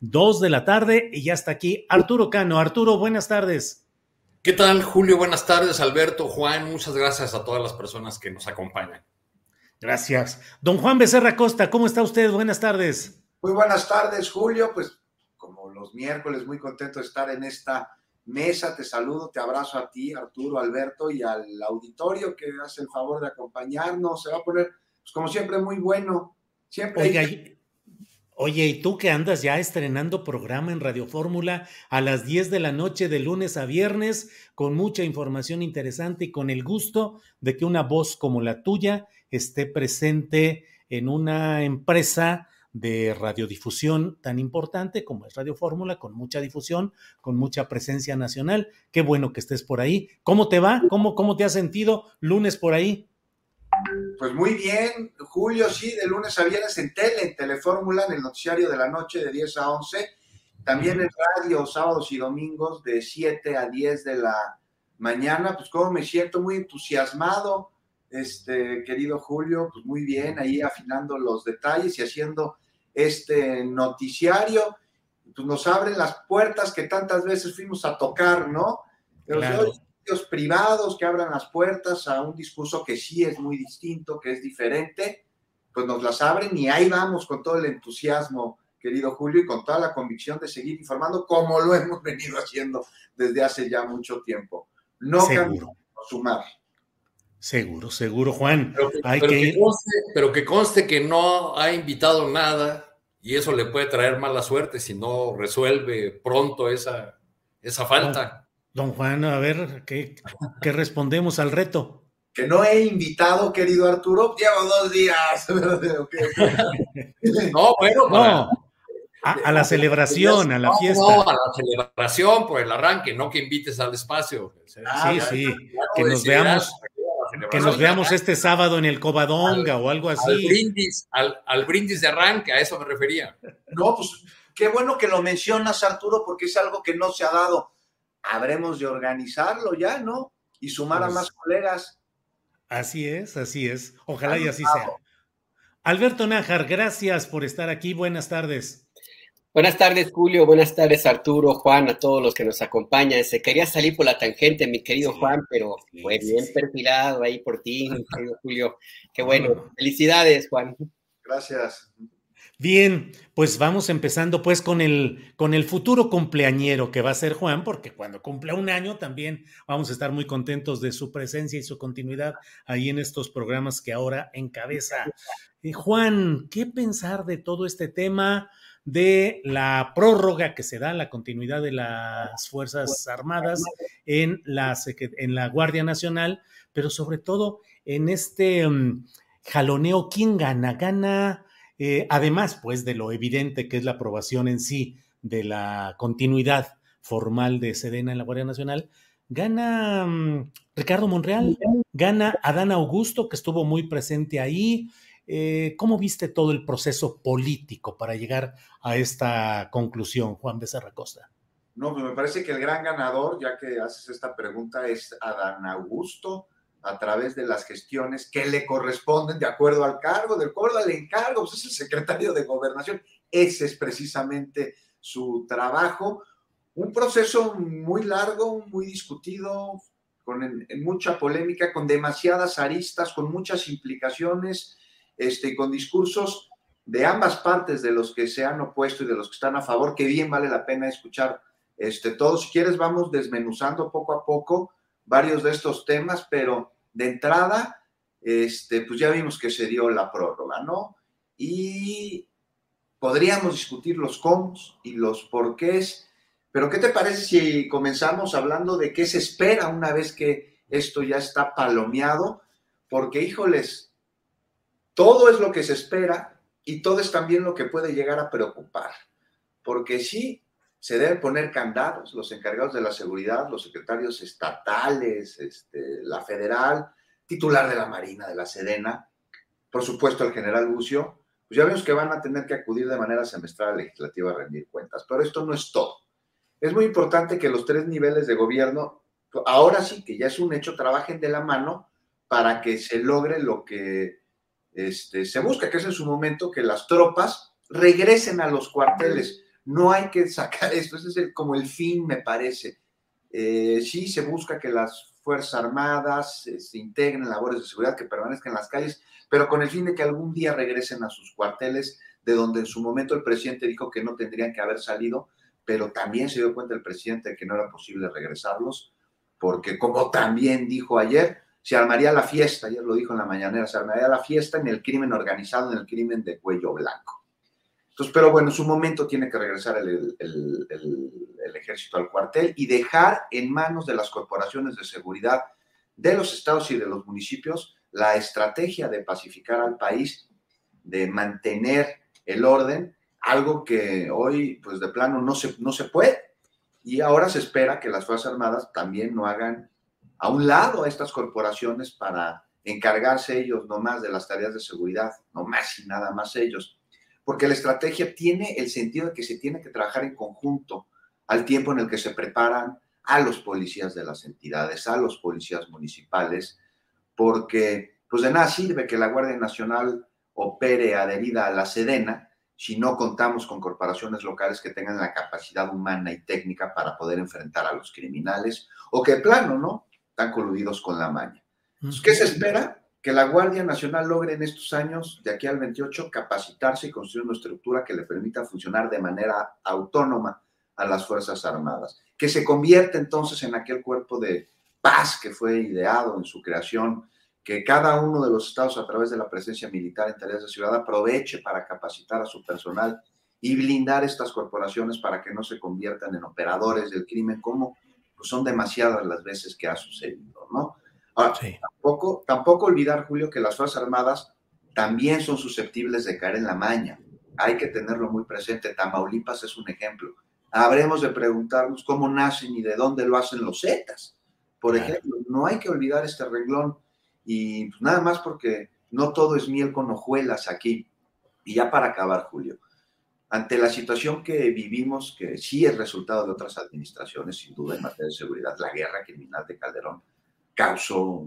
2 de la tarde y ya está aquí Arturo Cano. Arturo, buenas tardes. ¿Qué tal, Julio? Buenas tardes, Alberto, Juan. Muchas gracias a todas las personas que nos acompañan. Gracias. Don Juan Becerra Costa, ¿cómo está usted? Buenas tardes. Muy buenas tardes, Julio. Pues como los miércoles, muy contento de estar en esta mesa. Te saludo, te abrazo a ti, Arturo, Alberto y al auditorio que hace el favor de acompañarnos. Se va a poner, pues como siempre, muy bueno. Siempre. Oiga, hay... Oye, ¿y tú que andas ya estrenando programa en Radio Fórmula a las 10 de la noche de lunes a viernes con mucha información interesante y con el gusto de que una voz como la tuya esté presente en una empresa de radiodifusión tan importante como es Radio Fórmula, con mucha difusión, con mucha presencia nacional. Qué bueno que estés por ahí. ¿Cómo te va? ¿Cómo, cómo te has sentido lunes por ahí? Pues muy bien, Julio, sí, de lunes a viernes en tele, en Telefórmula, en el noticiario de la noche de 10 a 11. También en radio, sábados y domingos de 7 a 10 de la mañana. Pues como me siento muy entusiasmado, este querido Julio, pues muy bien, ahí afinando los detalles y haciendo este noticiario. Pues nos abren las puertas que tantas veces fuimos a tocar, ¿no? Pero Claro. hoy medios privados que abran las puertas a un discurso que sí es muy distinto, que es diferente, pues nos las abren y ahí vamos con todo el entusiasmo, querido Julio, y con toda la convicción de seguir informando como lo hemos venido haciendo desde hace ya mucho tiempo. No Seguro. sumar. Seguro, seguro, Juan. Pero, que- Hay pero que que ir. conste, pero que conste que no ha invitado nada y eso le puede traer mala suerte si no resuelve pronto esa, esa falta. Don Juan, a ver, ¿qué, qué respondemos al reto? Que no he invitado, querido Arturo, llevo dos días. No, bueno, para- No, a, a la celebración, a la fiesta. No, a la celebración por el arranque, no que invites al espacio. Ah, Sí, sí, que nos veamos, que nos veamos este sábado en el Covadonga o algo al así. brindis, al, al brindis de arranque, a eso me refería. No, pues qué bueno que lo mencionas, Arturo, porque es algo que no se ha dado. Habremos de organizarlo ya, ¿no? Y sumar a Pues, más colegas. Así es, así es. Ojalá y así sea. Alberto Nájar, gracias por estar aquí. Buenas tardes. Buenas tardes, Julio. Buenas tardes, Arturo, Juan, a todos los que nos acompañan. Se quería salir por la tangente, mi querido Sí, Juan, pero sí, fue sí, bien sí. perfilado ahí por ti, mi querido Julio. Qué No, bueno. no, no. Felicidades, Juan. Gracias. Bien, pues vamos empezando pues con el, con el futuro cumpleañero que va a ser Juan, porque cuando cumpla un año también vamos a estar muy contentos de su presencia y su continuidad ahí en estos programas que ahora encabeza. Eh, Juan, ¿qué pensar de todo este tema de la prórroga que se da, la continuidad de las Fuerzas Armadas en la, en la Guardia Nacional, pero sobre todo en este mm, jaloneo, ¿quién gana? Gana... Eh, además, pues, de lo evidente que es la aprobación en sí de la continuidad formal de Sedena en la Guardia Nacional, gana mm, Ricardo Monreal, gana Adán Augusto, que estuvo muy presente ahí. Eh, ¿Cómo viste todo el proceso político para llegar a esta conclusión, Juan Becerra Costa? No, pues me parece que el gran ganador, ya que haces esta pregunta, es Adán Augusto, a través de las gestiones que le corresponden de acuerdo al cargo, de acuerdo al encargo, pues es el secretario de gobernación. Ese es precisamente su trabajo. Un proceso muy largo, muy discutido, con mucha polémica, con demasiadas aristas, con muchas implicaciones, este, con discursos de ambas partes, de los que se han opuesto y de los que están a favor, que bien vale la pena escuchar este, todos. Si quieres, vamos desmenuzando poco a poco varios de estos temas, pero de entrada, este, pues ya vimos que se dio la prórroga, ¿no? Y podríamos discutir los cómo y los porqués, pero ¿qué te parece si comenzamos hablando de qué se espera una vez que esto ya está palomeado? Porque, híjoles, todo es lo que se espera y todo es también lo que puede llegar a preocupar. Porque sí, se deben poner candados los encargados de la seguridad, los secretarios estatales, este, la federal, titular de la Marina, de la Sedena, por supuesto el general Bucio, pues ya vemos que van a tener que acudir de manera semestral a la legislativa a rendir cuentas. Pero esto no es todo. Es muy importante que los tres niveles de gobierno, ahora sí que ya es un hecho, trabajen de la mano para que se logre lo que este, se busca, que es en su momento que las tropas regresen a los cuarteles. No hay que sacar esto, ese es como el fin, me parece. Eh, sí se busca que las Fuerzas Armadas eh, se integren en labores de seguridad, que permanezcan en las calles, pero con el fin de que algún día regresen a sus cuarteles, de donde en su momento el presidente dijo que no tendrían que haber salido, pero también se dio cuenta el presidente de que no era posible regresarlos, porque como también dijo ayer, se armaría la fiesta, ayer lo dijo en la mañanera, se armaría la fiesta en el crimen organizado, en el crimen de cuello blanco. Pero bueno, en su momento tiene que regresar el, ejército al cuartel y dejar en manos de las corporaciones de seguridad de los estados y de los municipios la estrategia de pacificar al país, de mantener el orden, algo que hoy, pues de plano, no se, no se puede. Y ahora se espera que las Fuerzas Armadas también no hagan a un lado a estas corporaciones para encargarse ellos no más de las tareas de seguridad, no más y nada más ellos. Porque la estrategia tiene el sentido de que se tiene que trabajar en conjunto al tiempo en el que se preparan a los policías de las entidades, a los policías municipales, porque pues de nada sirve que la Guardia Nacional opere adherida a la Sedena si no contamos con corporaciones locales que tengan la capacidad humana y técnica para poder enfrentar a los criminales o que plano, ¿no? Están coludidos con la maña. ¿Qué se espera? Que la Guardia Nacional logre en estos años, de aquí al 28, capacitarse y construir una estructura que le permita funcionar de manera autónoma a las Fuerzas Armadas, que se convierta entonces en aquel cuerpo de paz que fue ideado en su creación, que cada uno de los estados a través de la presencia militar en tareas de ciudad aproveche para capacitar a su personal y blindar estas corporaciones para que no se conviertan en operadores del crimen como pues, son demasiadas las veces que ha sucedido, ¿no? Ahora, tampoco, tampoco olvidar, Julio, que las Fuerzas Armadas también son susceptibles de caer en la maña. Hay que tenerlo muy presente. Tamaulipas es un ejemplo. Habremos de preguntarnos cómo nacen y de dónde lo hacen los Zetas por ejemplo, no hay que olvidar este renglón y pues, nada más porque no todo es miel con hojuelas aquí. Y ya para acabar, Julio, ante la situación que vivimos, que sí es resultado de otras administraciones, sin duda, en materia de seguridad, la guerra criminal de Calderón causó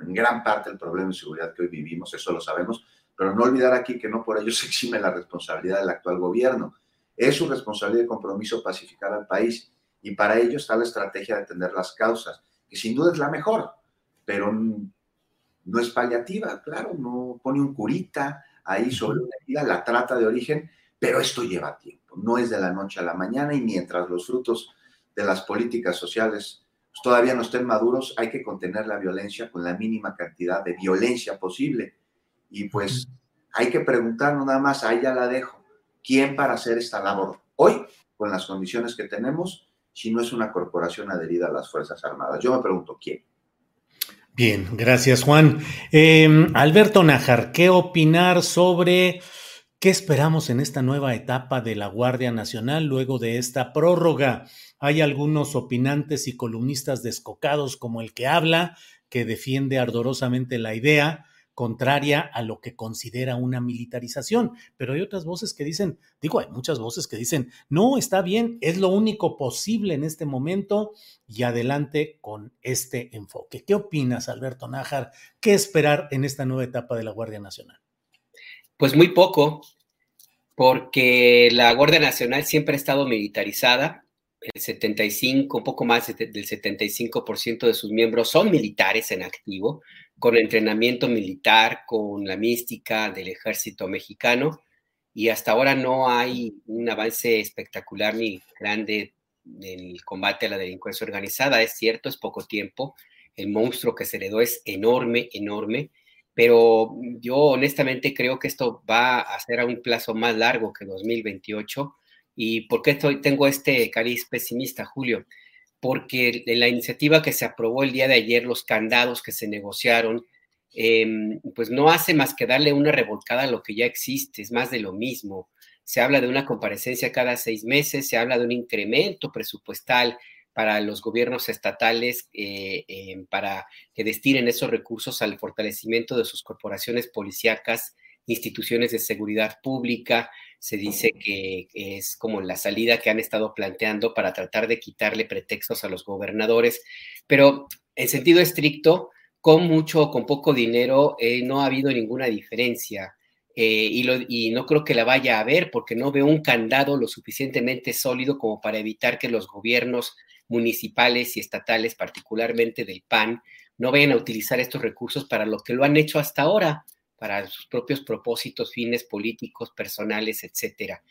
en gran parte el problema de seguridad que hoy vivimos, eso lo sabemos, pero no olvidar aquí que no por ello se exime la responsabilidad del actual gobierno. Es su responsabilidad y compromiso pacificar al país y para ello está la estrategia de atender las causas que sin duda es la mejor, pero no es paliativa, claro, no pone un curita ahí sobre una herida, la trata de origen, pero esto lleva tiempo, no es de la noche a la mañana y mientras los frutos de las políticas sociales pues, todavía no estén maduros, hay que contener la violencia con la mínima cantidad de violencia posible. Y pues hay que preguntarnos nada más, ahí ya la dejo, ¿quién para hacer esta labor hoy, con las condiciones que tenemos? si no es una corporación adherida a las Fuerzas Armadas. Yo me pregunto, ¿quién? Bien, gracias Juan. Em, Alberto Najar, ¿qué opinar sobre qué esperamos en esta nueva etapa de la Guardia Nacional luego de esta prórroga? Hay algunos opinantes y columnistas descocados como el que habla, que defiende ardorosamente la idea contraria a lo que considera una militarización. Pero hay otras voces que dicen, digo, hay muchas voces que dicen, no, está bien, es lo único posible en este momento y adelante con este enfoque. ¿Qué opinas, Alberto Nájar? ¿Qué esperar en esta nueva etapa de la Guardia Nacional? Pues muy poco, porque la Guardia Nacional siempre ha estado militarizada. El 75, un poco más del 75% de sus miembros son militares en activo, con entrenamiento militar, con la mística del ejército mexicano, y hasta ahora no hay un avance espectacular ni grande en el combate a la delincuencia organizada. Es cierto, es poco tiempo, el monstruo que se heredó es enorme, enorme, pero yo honestamente creo que esto va a ser a un plazo más largo que 2028. ¿Y por qué estoy, tengo este cariz pesimista, Julio? Porque en la iniciativa que se aprobó el día de ayer, los candados que se negociaron, em, pues no hace más que darle una revolcada a lo que ya existe, es más de lo mismo. Se habla de una comparecencia cada seis meses, se habla de un incremento presupuestal para los gobiernos estatales eh, eh, para que destinen esos recursos al fortalecimiento de sus corporaciones policíacas, instituciones de seguridad pública. Se dice que es como la salida que han estado planteando para tratar de quitarle pretextos a los gobernadores. Pero en sentido estricto, con mucho o con poco dinero, eh, no ha habido ninguna diferencia. y, y, no creo que la vaya a haber porque no veo un candado lo suficientemente sólido como para evitar que los gobiernos municipales y estatales, particularmente del PAN, no vayan a utilizar estos recursos para lo que lo han hecho hasta ahora, para sus propios propósitos, fines políticos, personales, etcétera.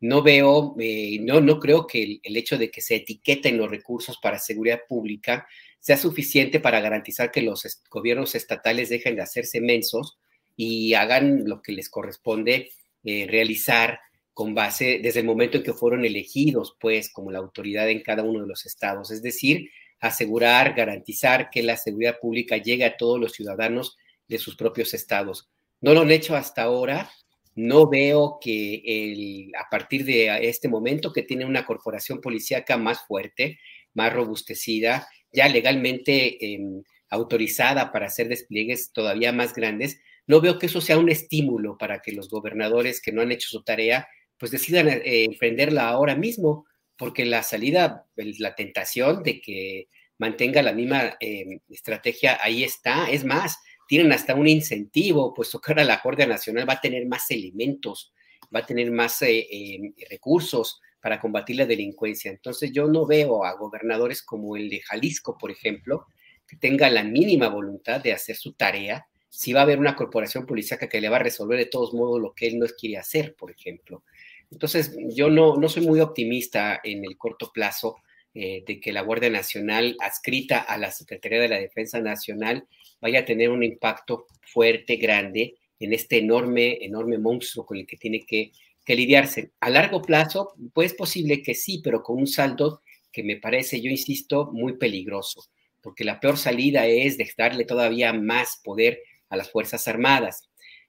No veo, eh, no, no creo que el, hecho de que se etiqueten los recursos para seguridad pública sea suficiente para garantizar que los gobiernos estatales dejen de hacerse mensos y hagan lo que les corresponde eh, realizar con base desde el momento en que fueron elegidos, pues, como la autoridad en cada uno de los estados. Es decir, asegurar, garantizar que la seguridad pública llegue a todos los ciudadanos de sus propios estados. No lo han hecho hasta ahora. No veo que el, a partir de este momento que tiene una corporación policíaca más fuerte, más robustecida, ya legalmente eh, autorizada para hacer despliegues todavía más grandes, no veo que eso sea un estímulo para que los gobernadores que no han hecho su tarea pues decidan eh, emprenderla ahora mismo, porque la salida, la tentación de que mantenga la misma eh, estrategia ahí está. Es más, tienen hasta un incentivo, puesto que ahora la Guardia Nacional va a tener más elementos, va a tener más eh, recursos para combatir la delincuencia. Entonces yo no veo a gobernadores como el de Jalisco, por ejemplo, que tenga la mínima voluntad de hacer su tarea, si va a haber una corporación policíaca que le va a resolver de todos modos lo que él no quiere hacer, por ejemplo. Entonces, yo no, no soy muy optimista en el corto plazo eh, de que la Guardia Nacional, adscrita a la Secretaría de la Defensa Nacional, vaya a tener un impacto fuerte, grande, en este enorme, enorme monstruo con el que tiene que, que lidiarse. A largo plazo, pues es posible que sí, pero con un saldo que me parece, yo insisto, muy peligroso, porque la peor salida es de darle todavía más poder a las Fuerzas Armadas.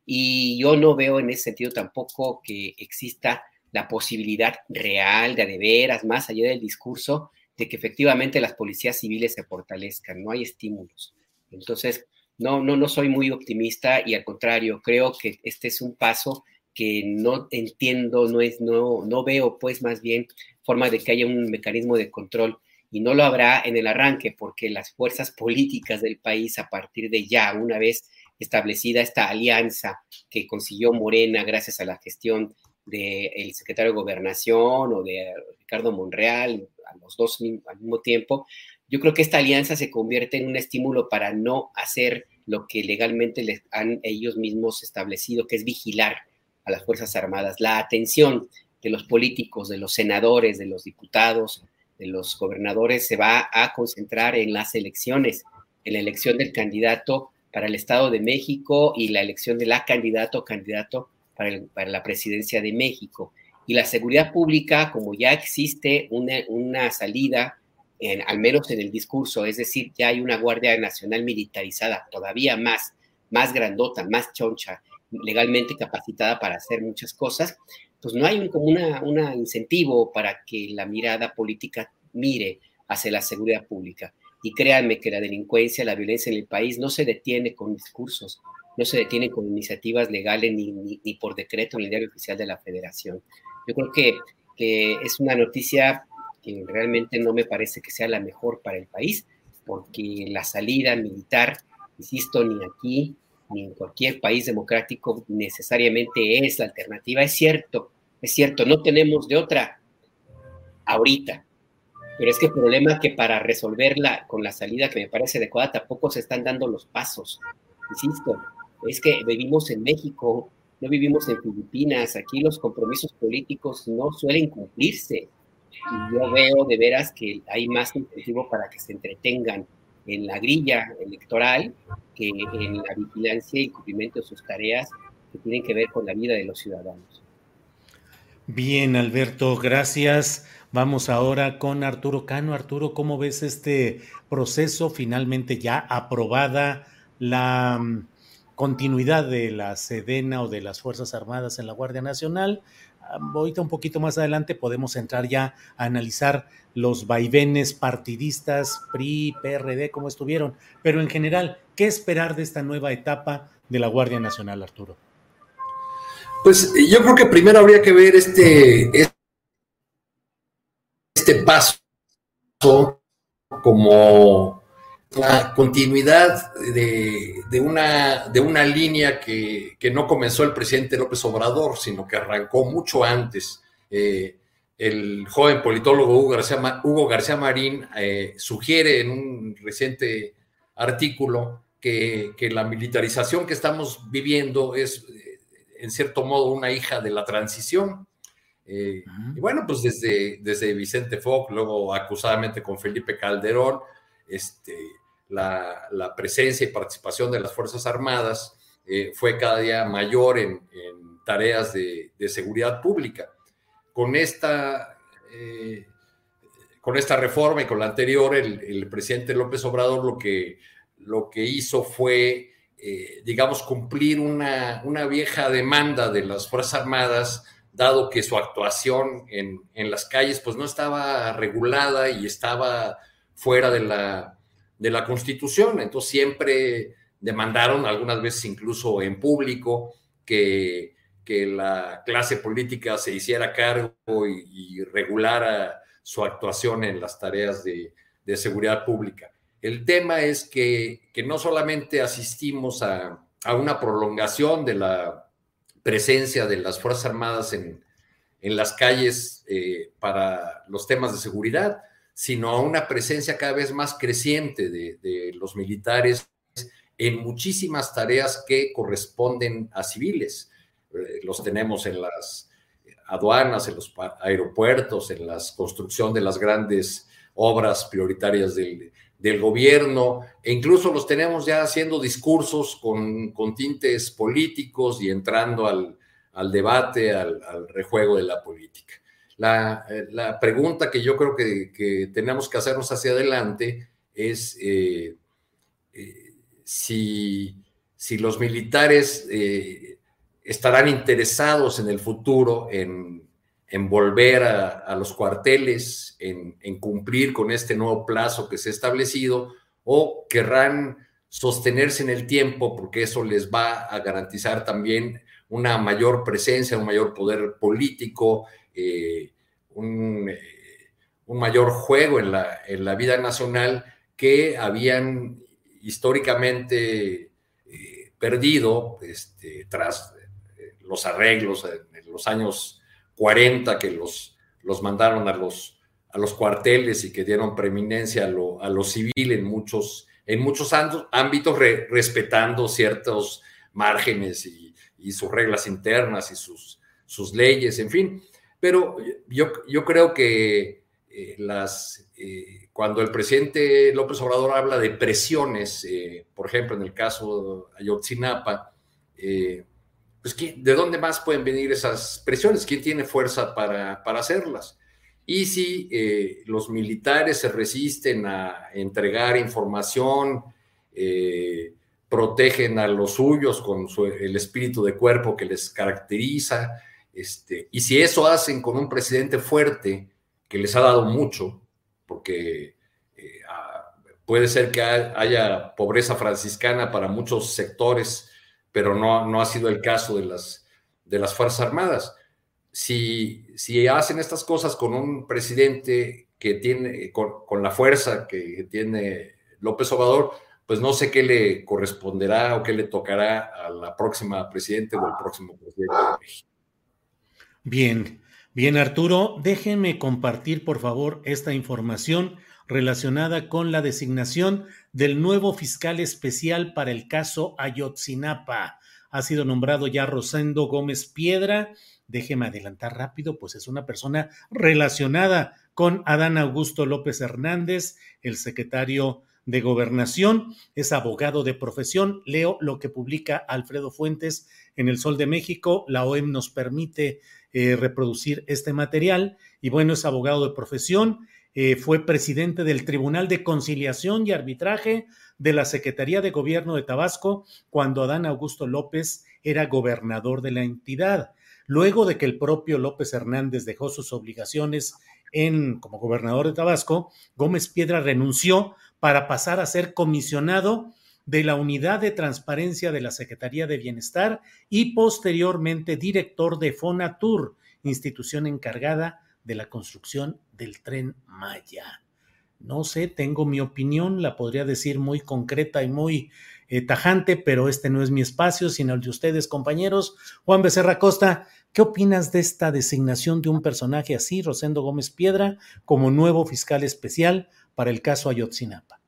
Y yo no veo en ese sentido tampoco que exista la posibilidad real de, de veras, más allá del discurso, de que efectivamente las policías civiles se fortalezcan. No hay estímulos. Entonces, no, no, no soy muy optimista y al contrario, creo que este es un paso que no entiendo, no, es, no, no veo pues más bien forma de que haya un mecanismo de control y no lo habrá en el arranque porque las fuerzas políticas del país a partir de ya, una vez establecida esta alianza que consiguió Morena gracias a la gestión del secretario de Gobernación o de Ricardo Monreal, a los dos al mismo tiempo, yo creo que esta alianza se convierte en un estímulo para no hacer lo que legalmente les han ellos mismos establecido, que es vigilar a las Fuerzas Armadas. La atención de los políticos, de los senadores, de los diputados, de los gobernadores se va a concentrar en las elecciones, en la elección del candidato para el Estado de México y la elección de la candidato o candidato para, la presidencia de México. Y la seguridad pública, como ya existe una, una salida, en, al menos en el discurso, es decir, ya hay una Guardia Nacional militarizada, todavía más, más grandota, más choncha, legalmente capacitada para hacer muchas cosas, pues no hay un, como una, una incentivo para que la mirada política mire hacia la seguridad pública. Y créanme que la delincuencia, la violencia en el país no se detiene con discursos, no se detiene con iniciativas legales ni, ni, ni por decreto en el diario oficial de la federación. Yo creo que, que es una noticia que realmente no me parece que sea la mejor para el país, porque la salida militar, insisto, ni aquí ni en cualquier país democrático necesariamente es la alternativa. Es cierto Es cierto, no tenemos de otra ahorita, pero es que el problema es que para resolverla con la salida que me parece adecuada tampoco se están dando los pasos. Insisto, es que vivimos en México, no vivimos en Filipinas, aquí los compromisos políticos no suelen cumplirse. Y yo veo de veras que hay más incentivo para que se entretengan en la grilla electoral que en la vigilancia y cumplimiento de sus tareas que tienen que ver con la vida de los ciudadanos. Bien, Alberto, gracias. Vamos ahora con Arturo Cano. Arturo, ¿cómo ves este proceso? Finalmente ya aprobada la mm, continuidad de la Sedena o de las Fuerzas Armadas en la Guardia Nacional. Ah, ahorita un poquito más adelante podemos entrar ya a analizar los vaivenes partidistas, PRI, PRD, cómo estuvieron. Pero en general, ¿qué esperar de esta nueva etapa de la Guardia Nacional, Arturo? Pues yo creo que primero habría que ver este, este paso como la continuidad de, una, de una línea que, no comenzó el presidente López Obrador, sino que arrancó mucho antes. Eh, el joven politólogo Hugo García, Hugo García Marín eh, sugiere en un reciente artículo que, que, la militarización que estamos viviendo es en cierto modo, una hija de la transición. Eh, y bueno, pues desde, desde Vicente Fox, luego acusadamente con Felipe Calderón, este, la, la presencia y participación de las Fuerzas Armadas eh, fue cada día mayor en, tareas de, de, seguridad pública. Con esta, eh, con esta reforma y con la anterior, el, el, presidente López Obrador lo que, lo que hizo fue digamos, cumplir una, vieja demanda de las Fuerzas Armadas, dado que su actuación en, las calles pues no estaba regulada y estaba fuera de la, de la Constitución. Entonces siempre demandaron, algunas veces incluso en público, que, la clase política se hiciera cargo y, regulara su actuación en las tareas de, de seguridad pública. El tema es que, no solamente asistimos a, una prolongación de la presencia de las Fuerzas Armadas en, las calles eh, para los temas de seguridad, sino a una presencia cada vez más creciente de, los militares en muchísimas tareas que corresponden a civiles. Eh, los tenemos en las aduanas, en los aeropuertos, en la construcción de las grandes obras prioritarias del, del gobierno, e incluso los tenemos ya haciendo discursos con, con tintes políticos y entrando al, al debate, al, rejuego de la política. La, eh, la pregunta que yo creo que, que, tenemos que hacernos hacia adelante es eh, eh, si, si, los militares estarán interesados en el futuro en en volver a, los cuarteles, en, cumplir con este nuevo plazo que se ha establecido, o querrán sostenerse en el tiempo porque eso les va a garantizar también una mayor presencia, un mayor poder político, eh, un, eh, un, mayor juego en la, en la, vida nacional que habían históricamente eh, perdido este, tras los arreglos en los años 40 que los, los mandaron a los, a los cuarteles y que dieron preeminencia a lo, a lo civil en muchos, en muchos ámbitos, respetando ciertos márgenes y, y, sus reglas internas y sus, sus leyes, en fin. Pero yo, yo creo que eh, las, eh, cuando el presidente López Obrador habla de presiones, eh, por ejemplo, en el caso de Ayotzinapa, pues, ¿de dónde más pueden venir esas presiones? ¿Quién tiene fuerza para, hacerlas? Y si eh, los militares se resisten a entregar información, eh, protegen a los suyos con el espíritu de cuerpo que les caracteriza, este, y si eso hacen con un presidente fuerte que les ha dado mucho, porque eh, ah, puede ser que haya pobreza franciscana para muchos sectores pero no, no ha sido el caso de las, de las Fuerzas Armadas. Si, si hacen estas cosas con un presidente que tiene, con, la fuerza que tiene López Obrador, pues no sé qué le corresponderá o qué le tocará a la próxima presidente o el próximo presidente de México. Bien, bien Arturo, déjeme compartir por favor esta información relacionada con la designación del nuevo fiscal especial para el caso Ayotzinapa. Ha sido nombrado ya Rosendo Gómez Piedra. Déjeme adelantar rápido, pues es una persona relacionada con Adán Augusto López Hernández, el secretario de Gobernación, es abogado de profesión. Leo lo que publica Alfredo Fuentes en El Sol de México. La OEM nos permite eh, reproducir este material y bueno, es abogado de profesión. Eh, fue presidente del Tribunal de Conciliación y Arbitraje de la Secretaría de Gobierno de Tabasco cuando Adán Augusto López era gobernador de la entidad. Luego de que el propio López Hernández dejó sus obligaciones en, como gobernador de Tabasco, Gómez Piedra renunció para pasar a ser comisionado de la Unidad de Transparencia de la Secretaría de Bienestar y posteriormente director de Fonatur, institución encargada de la construcción del tren Maya. No sé, tengo mi opinión, la podría decir muy concreta y muy eh, tajante, pero este no es mi espacio, sino el de ustedes, compañeros. Juan Becerra Costa, ¿qué opinas de esta designación de un personaje así, Rosendo Gómez Piedra, como nuevo fiscal especial para el caso Ayotzinapa?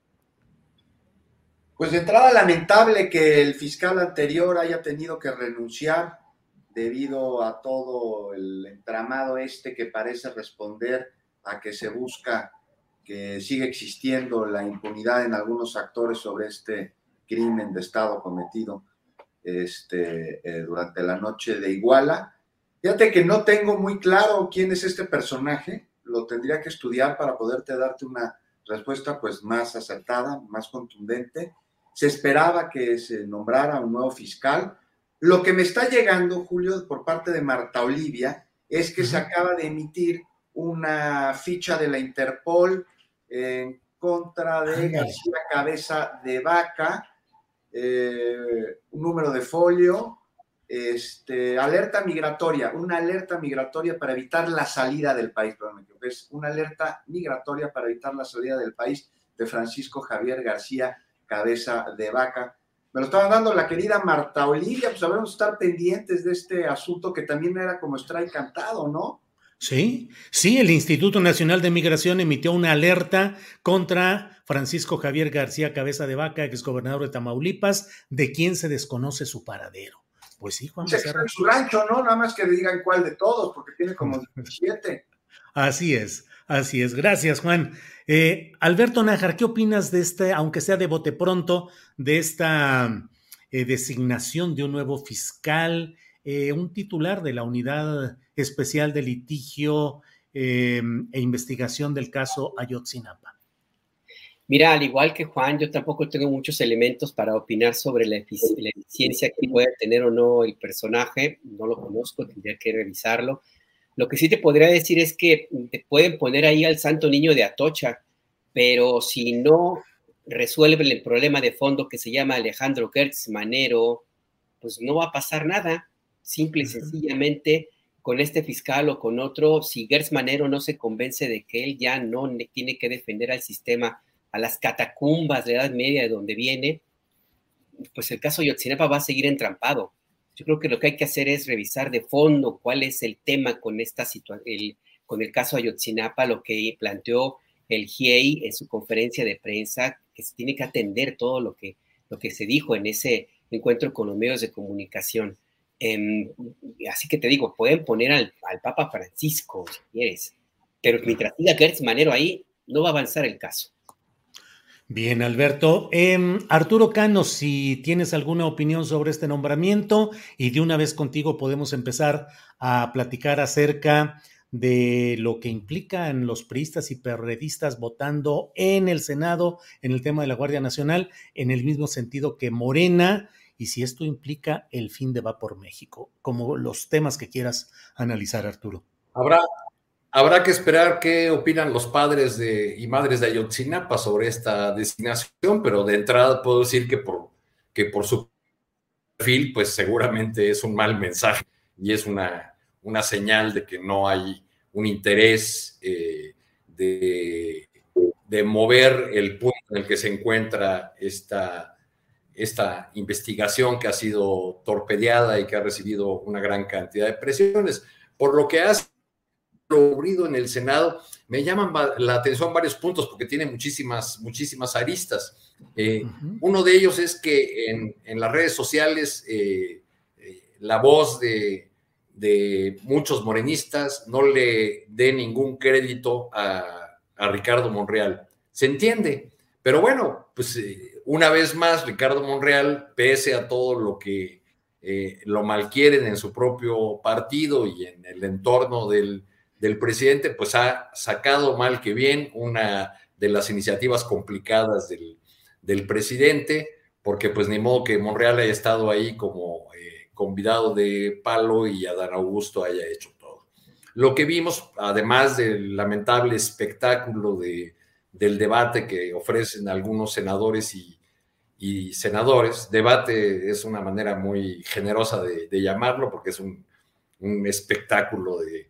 Pues de entrada lamentable que el fiscal anterior haya tenido que renunciar debido a todo el entramado este que parece responder a que se busca que siga existiendo la impunidad en algunos actores sobre este crimen de Estado cometido este, eh, durante la noche de Iguala. Fíjate que no tengo muy claro quién es este personaje, lo tendría que estudiar para poderte darte una respuesta pues más acertada, más contundente. Se esperaba que se nombrara un nuevo fiscal. Lo que me está llegando, Julio, por parte de Marta Olivia, es que se acaba de emitir una ficha de la Interpol en contra de García Cabeza de Vaca, eh, un número de folio, este, alerta migratoria, una alerta migratoria para evitar la salida del país, perdón, es una alerta migratoria para evitar la salida del país de Francisco Javier García Cabeza de Vaca. Me lo estaba dando la querida Marta Olivia, pues habremos estar pendientes de este asunto que también era como strike cantado, ¿no? Sí, sí, el Instituto Nacional de Migración emitió una alerta contra Francisco Javier García Cabeza de Vaca, exgobernador de Tamaulipas, de quien se desconoce su paradero. Pues sí, Juan Becerra. su rancho, ¿no? Nada más que le digan cuál de todos, porque tiene como siete. Así es, así es. Gracias, Juan. Eh, Alberto Nájar, ¿qué opinas de este, aunque sea de bote pronto, de esta eh, designación de un nuevo fiscal, eh, un titular de la Unidad Especial de Litigio e Investigación del caso Ayotzinapa? Mira, al igual que Juan, yo tampoco tengo muchos elementos para opinar sobre la, eficiencia que puede tener o no el personaje. No lo conozco, tendría que revisarlo. Lo que sí te podría decir es que te pueden poner ahí al santo niño de Atocha, pero si no resuelven el problema de fondo que se llama Alejandro Gertz Manero, pues no va a pasar nada. Simple y sencillamente con este fiscal o con otro, si Gertz Manero no se convence de que él ya no tiene que defender al sistema a las catacumbas de la Edad Media de donde viene, pues el caso Yotzinapa va a seguir entrampado. Yo creo que lo que hay que hacer es revisar de fondo cuál es el tema con esta situación, con el caso Ayotzinapa, lo que planteó el GIEI en su conferencia de prensa, que se tiene que atender todo lo que, lo que se dijo en ese encuentro con los medios de comunicación. Em, así que te digo, pueden poner al, al, Papa Francisco, si quieres, pero mientras siga Gertz Manero ahí, no va a avanzar el caso. Bien, Alberto. Em, Arturo Cano, si tienes alguna opinión sobre este nombramiento y de una vez contigo podemos empezar a platicar acerca de lo que implican los priistas y perredistas votando en el Senado en el tema de la Guardia Nacional, en el mismo sentido que Morena, y si esto implica el fin de Va por México, como los temas que quieras analizar, Arturo. Habrá, Habrá que esperar qué opinan los padres de, y madres de Ayotzinapa sobre esta designación, pero de entrada puedo decir que por, que por su perfil, pues seguramente es un mal mensaje y es una, una señal de que no hay un interés eh, de, de, mover el punto en el que se encuentra esta, esta investigación que ha sido torpedeada y que ha recibido una gran cantidad de presiones por lo que hace ocurrido en el Senado, me llaman la atención varios puntos porque tiene muchísimas, muchísimas aristas. Eh, uno de ellos es que en, las redes sociales eh, eh, la voz de, de, muchos morenistas no le dé ningún crédito a, a, Ricardo Monreal. Se entiende, pero bueno, pues una vez más, Ricardo Monreal, pese a todo lo que lo malquieren en su propio partido y en el entorno del del presidente, pues ha sacado mal que bien una de las iniciativas complicadas del, presidente, porque pues ni modo que Monreal haya estado ahí como eh, convidado de palo y Adán Augusto haya hecho todo. Lo que vimos, además del lamentable espectáculo de, del debate que ofrecen algunos senadores y, senadores, debate es una manera muy generosa de, llamarlo, porque es un espectáculo de,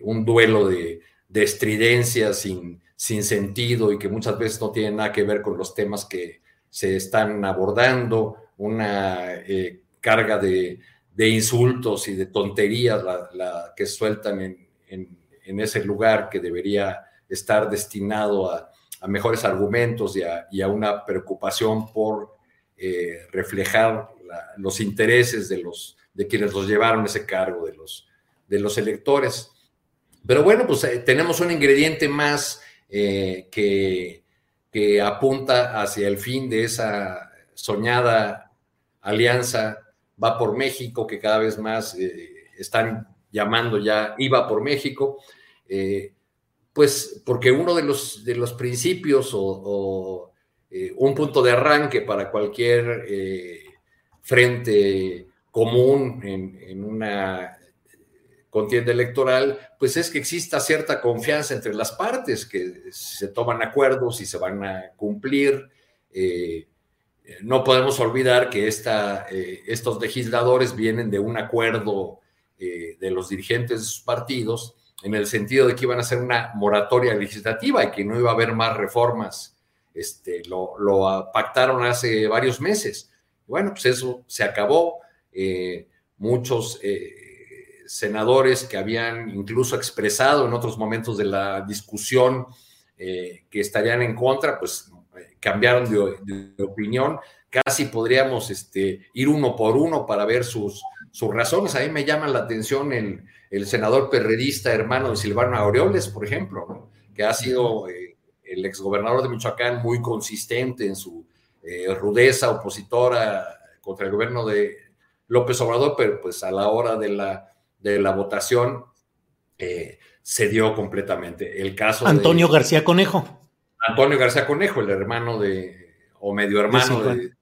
un duelo de, estridencia sin, sin sentido y que muchas veces no tiene nada que ver con los temas que se están abordando, una eh, carga de, insultos y de tonterías que sueltan en, ese lugar que debería estar destinado a, mejores argumentos y a, una preocupación por eh, reflejar los intereses de, los, de quienes los llevaron ese cargo, de los, de los electores. Pero bueno, pues eh, tenemos un ingrediente más eh, que, que apunta hacia el fin de esa soñada alianza va por México, que cada vez más eh, están llamando ya iba por México, pues porque uno de los, de los principios o, un punto de arranque para cualquier frente común en, en, una contienda electoral, pues es que exista cierta confianza entre las partes, que se toman acuerdos y se van a cumplir. Eh, no podemos olvidar que esta, eh, estos legisladores vienen de un acuerdo eh, de los dirigentes de sus partidos en el sentido de que iban a hacer una moratoria legislativa y que no iba a haber más reformas. Este, lo, lo pactaron hace varios meses. Bueno, pues eso se acabó. muchos senadores que habían incluso expresado en otros momentos de la discusión eh, que estarían en contra, pues eh, cambiaron de, opinión. Casi podríamos este, ir uno por uno para ver sus, razones. A mí me llama la atención el, el senador perredista hermano de Silvano Aureoles, por ejemplo, que ha sido eh, el exgobernador de Michoacán muy consistente en su rudeza opositora contra el gobierno de López Obrador, pero pues a la hora de la de la votación eh, se dio completamente. El caso Antonio García Conejo. Antonio García Conejo, el hermano de, o medio hermano de,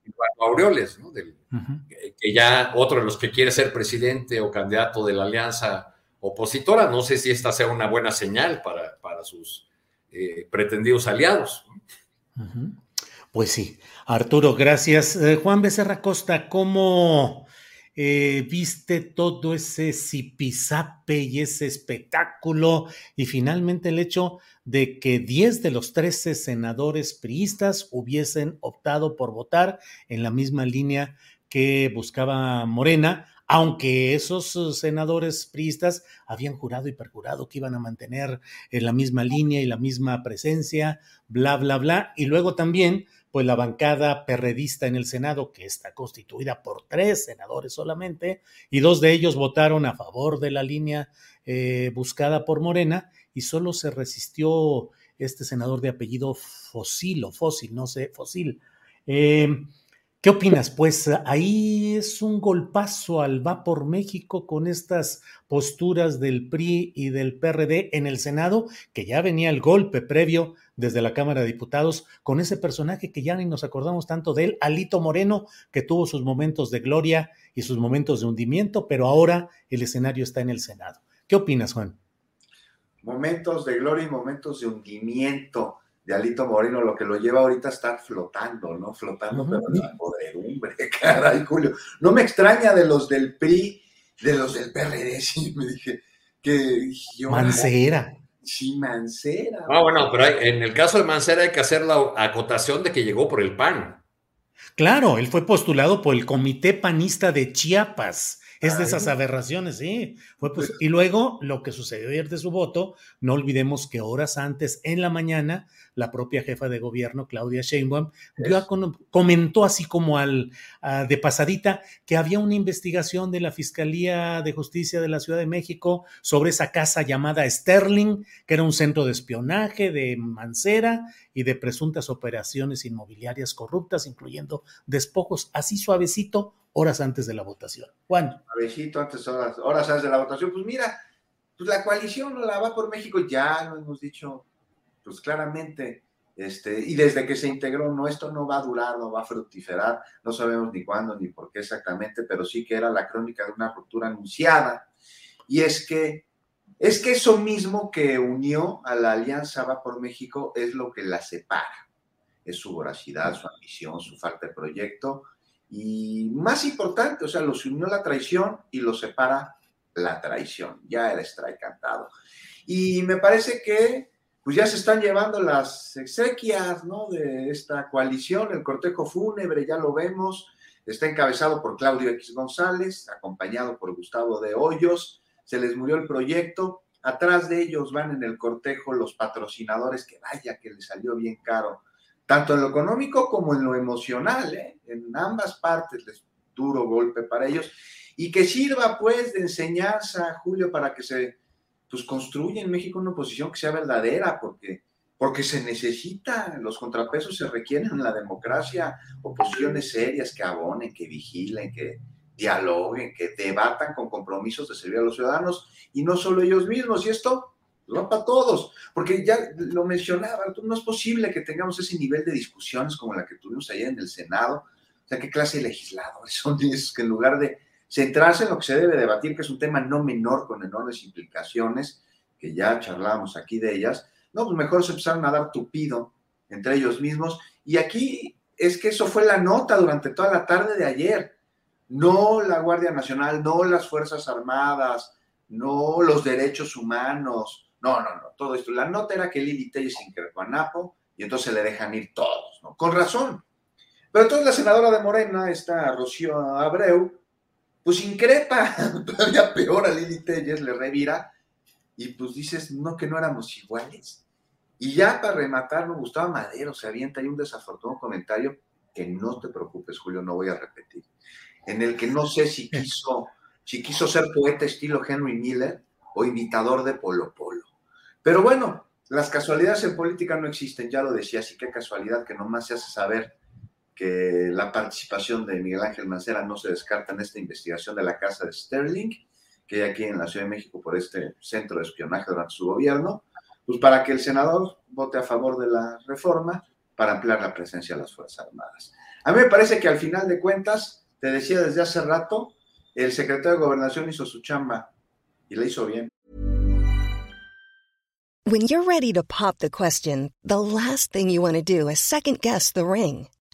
Aureoles, ¿no? que ya otro de los que quiere ser presidente o candidato de la alianza opositora. No sé si esta sea una buena señal para, para sus eh, pretendidos aliados. Pues sí. Arturo, gracias. Eh, Juan Becerra Costa, ¿cómo eh, viste todo ese zipizape y ese espectáculo y finalmente el hecho de que 10 de los 13 senadores priistas hubiesen optado por votar en la misma línea que buscaba Morena, aunque esos senadores priistas habían jurado y perjurado que iban a mantener en la misma línea y la misma presencia, bla, bla, bla, y luego también pues la bancada perredista en el Senado, que está constituida por tres senadores solamente, y dos de ellos votaron a favor de la línea eh, buscada por Morena, y solo se resistió este senador de apellido Fósil o Fósil, no sé, Fósil. Eh, ¿Qué opinas? Pues ahí es un golpazo al va por México con estas posturas del PRI y del PRD en el Senado, que ya venía el golpe previo desde la Cámara de Diputados con ese personaje que ya ni nos acordamos tanto de él, Alito Moreno, que tuvo sus momentos de gloria y sus momentos de hundimiento, pero ahora el escenario está en el Senado. ¿Qué opinas, Juan? Momentos de gloria y momentos de hundimiento de Alito Moreno, lo que lo lleva ahorita a estar flotando, ¿no? Flotando, pero en la podredumbre, caray, Julio. No me extraña de los del PRI, de los del PRD, sí, me dije que yo... Mancera. Sí, Mancera. Ah, bueno, pero en el caso de Mancera hay que hacer la acotación de que llegó por el PAN. Claro, él fue postulado por el Comité Panista de Chiapas Es de esas aberraciones, sí. Fue pues, y luego lo que sucedió ayer de su voto, no olvidemos que horas antes, en la mañana, la propia jefa de gobierno, Claudia Sheinbaum, comentó así como al de pasadita que había una investigación de la Fiscalía de Justicia de la Ciudad de México sobre esa casa llamada Sterling, que era un centro de espionaje de Mancera y de presuntas operaciones inmobiliarias corruptas, incluyendo despojos, así suavecito, horas antes de la votación. Juan. Suavecito antes, horas, horas antes de la votación. Pues mira, pues la coalición la va por México, ya lo hemos dicho, pues claramente. Este, y desde que se integró, no, esto no va a durar, no va a fructiferar, no sabemos ni cuándo ni por qué exactamente, pero sí que era la crónica de una ruptura anunciada. Y es que es que eso mismo que unió a la Alianza Va por México es lo que la separa. Es su voracidad, su ambición, su falta de proyecto. Y más importante, o sea, los unió la traición y los separa la traición. Ya era strike cantado. Y me parece que pues ya se están llevando las exequias ¿no? de esta coalición, el cortejo fúnebre, ya lo vemos, está encabezado por Claudio X González, acompañado por Gustavo de Hoyos, se les murió el proyecto, atrás de ellos van en el cortejo los patrocinadores, que vaya que les salió bien caro, tanto en lo económico como en lo emocional, ¿eh? en ambas partes les duro golpe para ellos, y que sirva pues de enseñanza, Julio, para que se pues, construya en México una oposición que sea verdadera, porque porque se necesita, los contrapesos se requieren en la democracia, oposiciones serias que abonen, que vigilen, que, dialoguen, que debatan con compromisos de servir a los ciudadanos y no solo ellos mismos. Y esto va para todos, porque ya lo mencionaba, no es posible que tengamos ese nivel de discusiones como la que tuvimos ayer en el Senado. O sea, ¿qué clase de legisladores son esos que en lugar de centrarse en lo que se debe debatir, que es un tema no menor con enormes implicaciones, que ya charlábamos aquí de ellas, no, pues mejor se empezaron a dar tupido entre ellos mismos. Y aquí es que eso fue la nota durante toda la tarde de ayer no la Guardia Nacional, no las Fuerzas Armadas, no los derechos humanos, no, no, no, todo esto. La nota era que Lili Telles increpó a Napo y entonces le dejan ir todos, ¿no? Con razón. Pero entonces la senadora de Morena, esta Rocío Abreu, pues increpa, todavía peor a Lili Telles, le revira, y pues dices, no, que no éramos iguales. Y ya para rematar, me gustaba Madero, se avienta ahí un desafortunado comentario que no te preocupes, Julio, no voy a repetir en el que no sé si quiso, si quiso ser poeta estilo Henry Miller o imitador de Polo Polo. Pero bueno, las casualidades en política no existen, ya lo decía, así que casualidad que nomás se hace saber que la participación de Miguel Ángel Mancera no se descarta en esta investigación de la casa de Sterling, que hay aquí en la Ciudad de México por este centro de espionaje durante su gobierno, pues para que el senador vote a favor de la reforma para ampliar la presencia de las Fuerzas Armadas. A mí me parece que al final de cuentas, Te decía desde hace rato, el secretario de Gobernación hizo su chamba y la hizo bien. When you're ready to pop the question, the last thing you want to do is second guess the ring.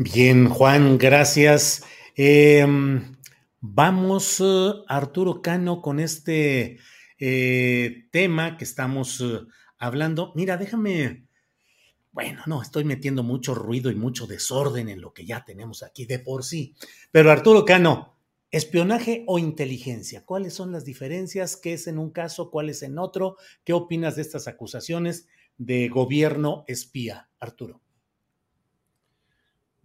Bien, Juan, gracias. Eh, vamos, uh, Arturo Cano, con este eh, tema que estamos uh, hablando, mira, déjame, bueno, no, estoy metiendo mucho ruido y mucho desorden en lo que ya tenemos aquí de por sí. Pero Arturo Cano, espionaje o inteligencia, ¿cuáles son las diferencias? ¿Qué es en un caso? ¿Cuál es en otro? ¿Qué opinas de estas acusaciones de gobierno espía, Arturo?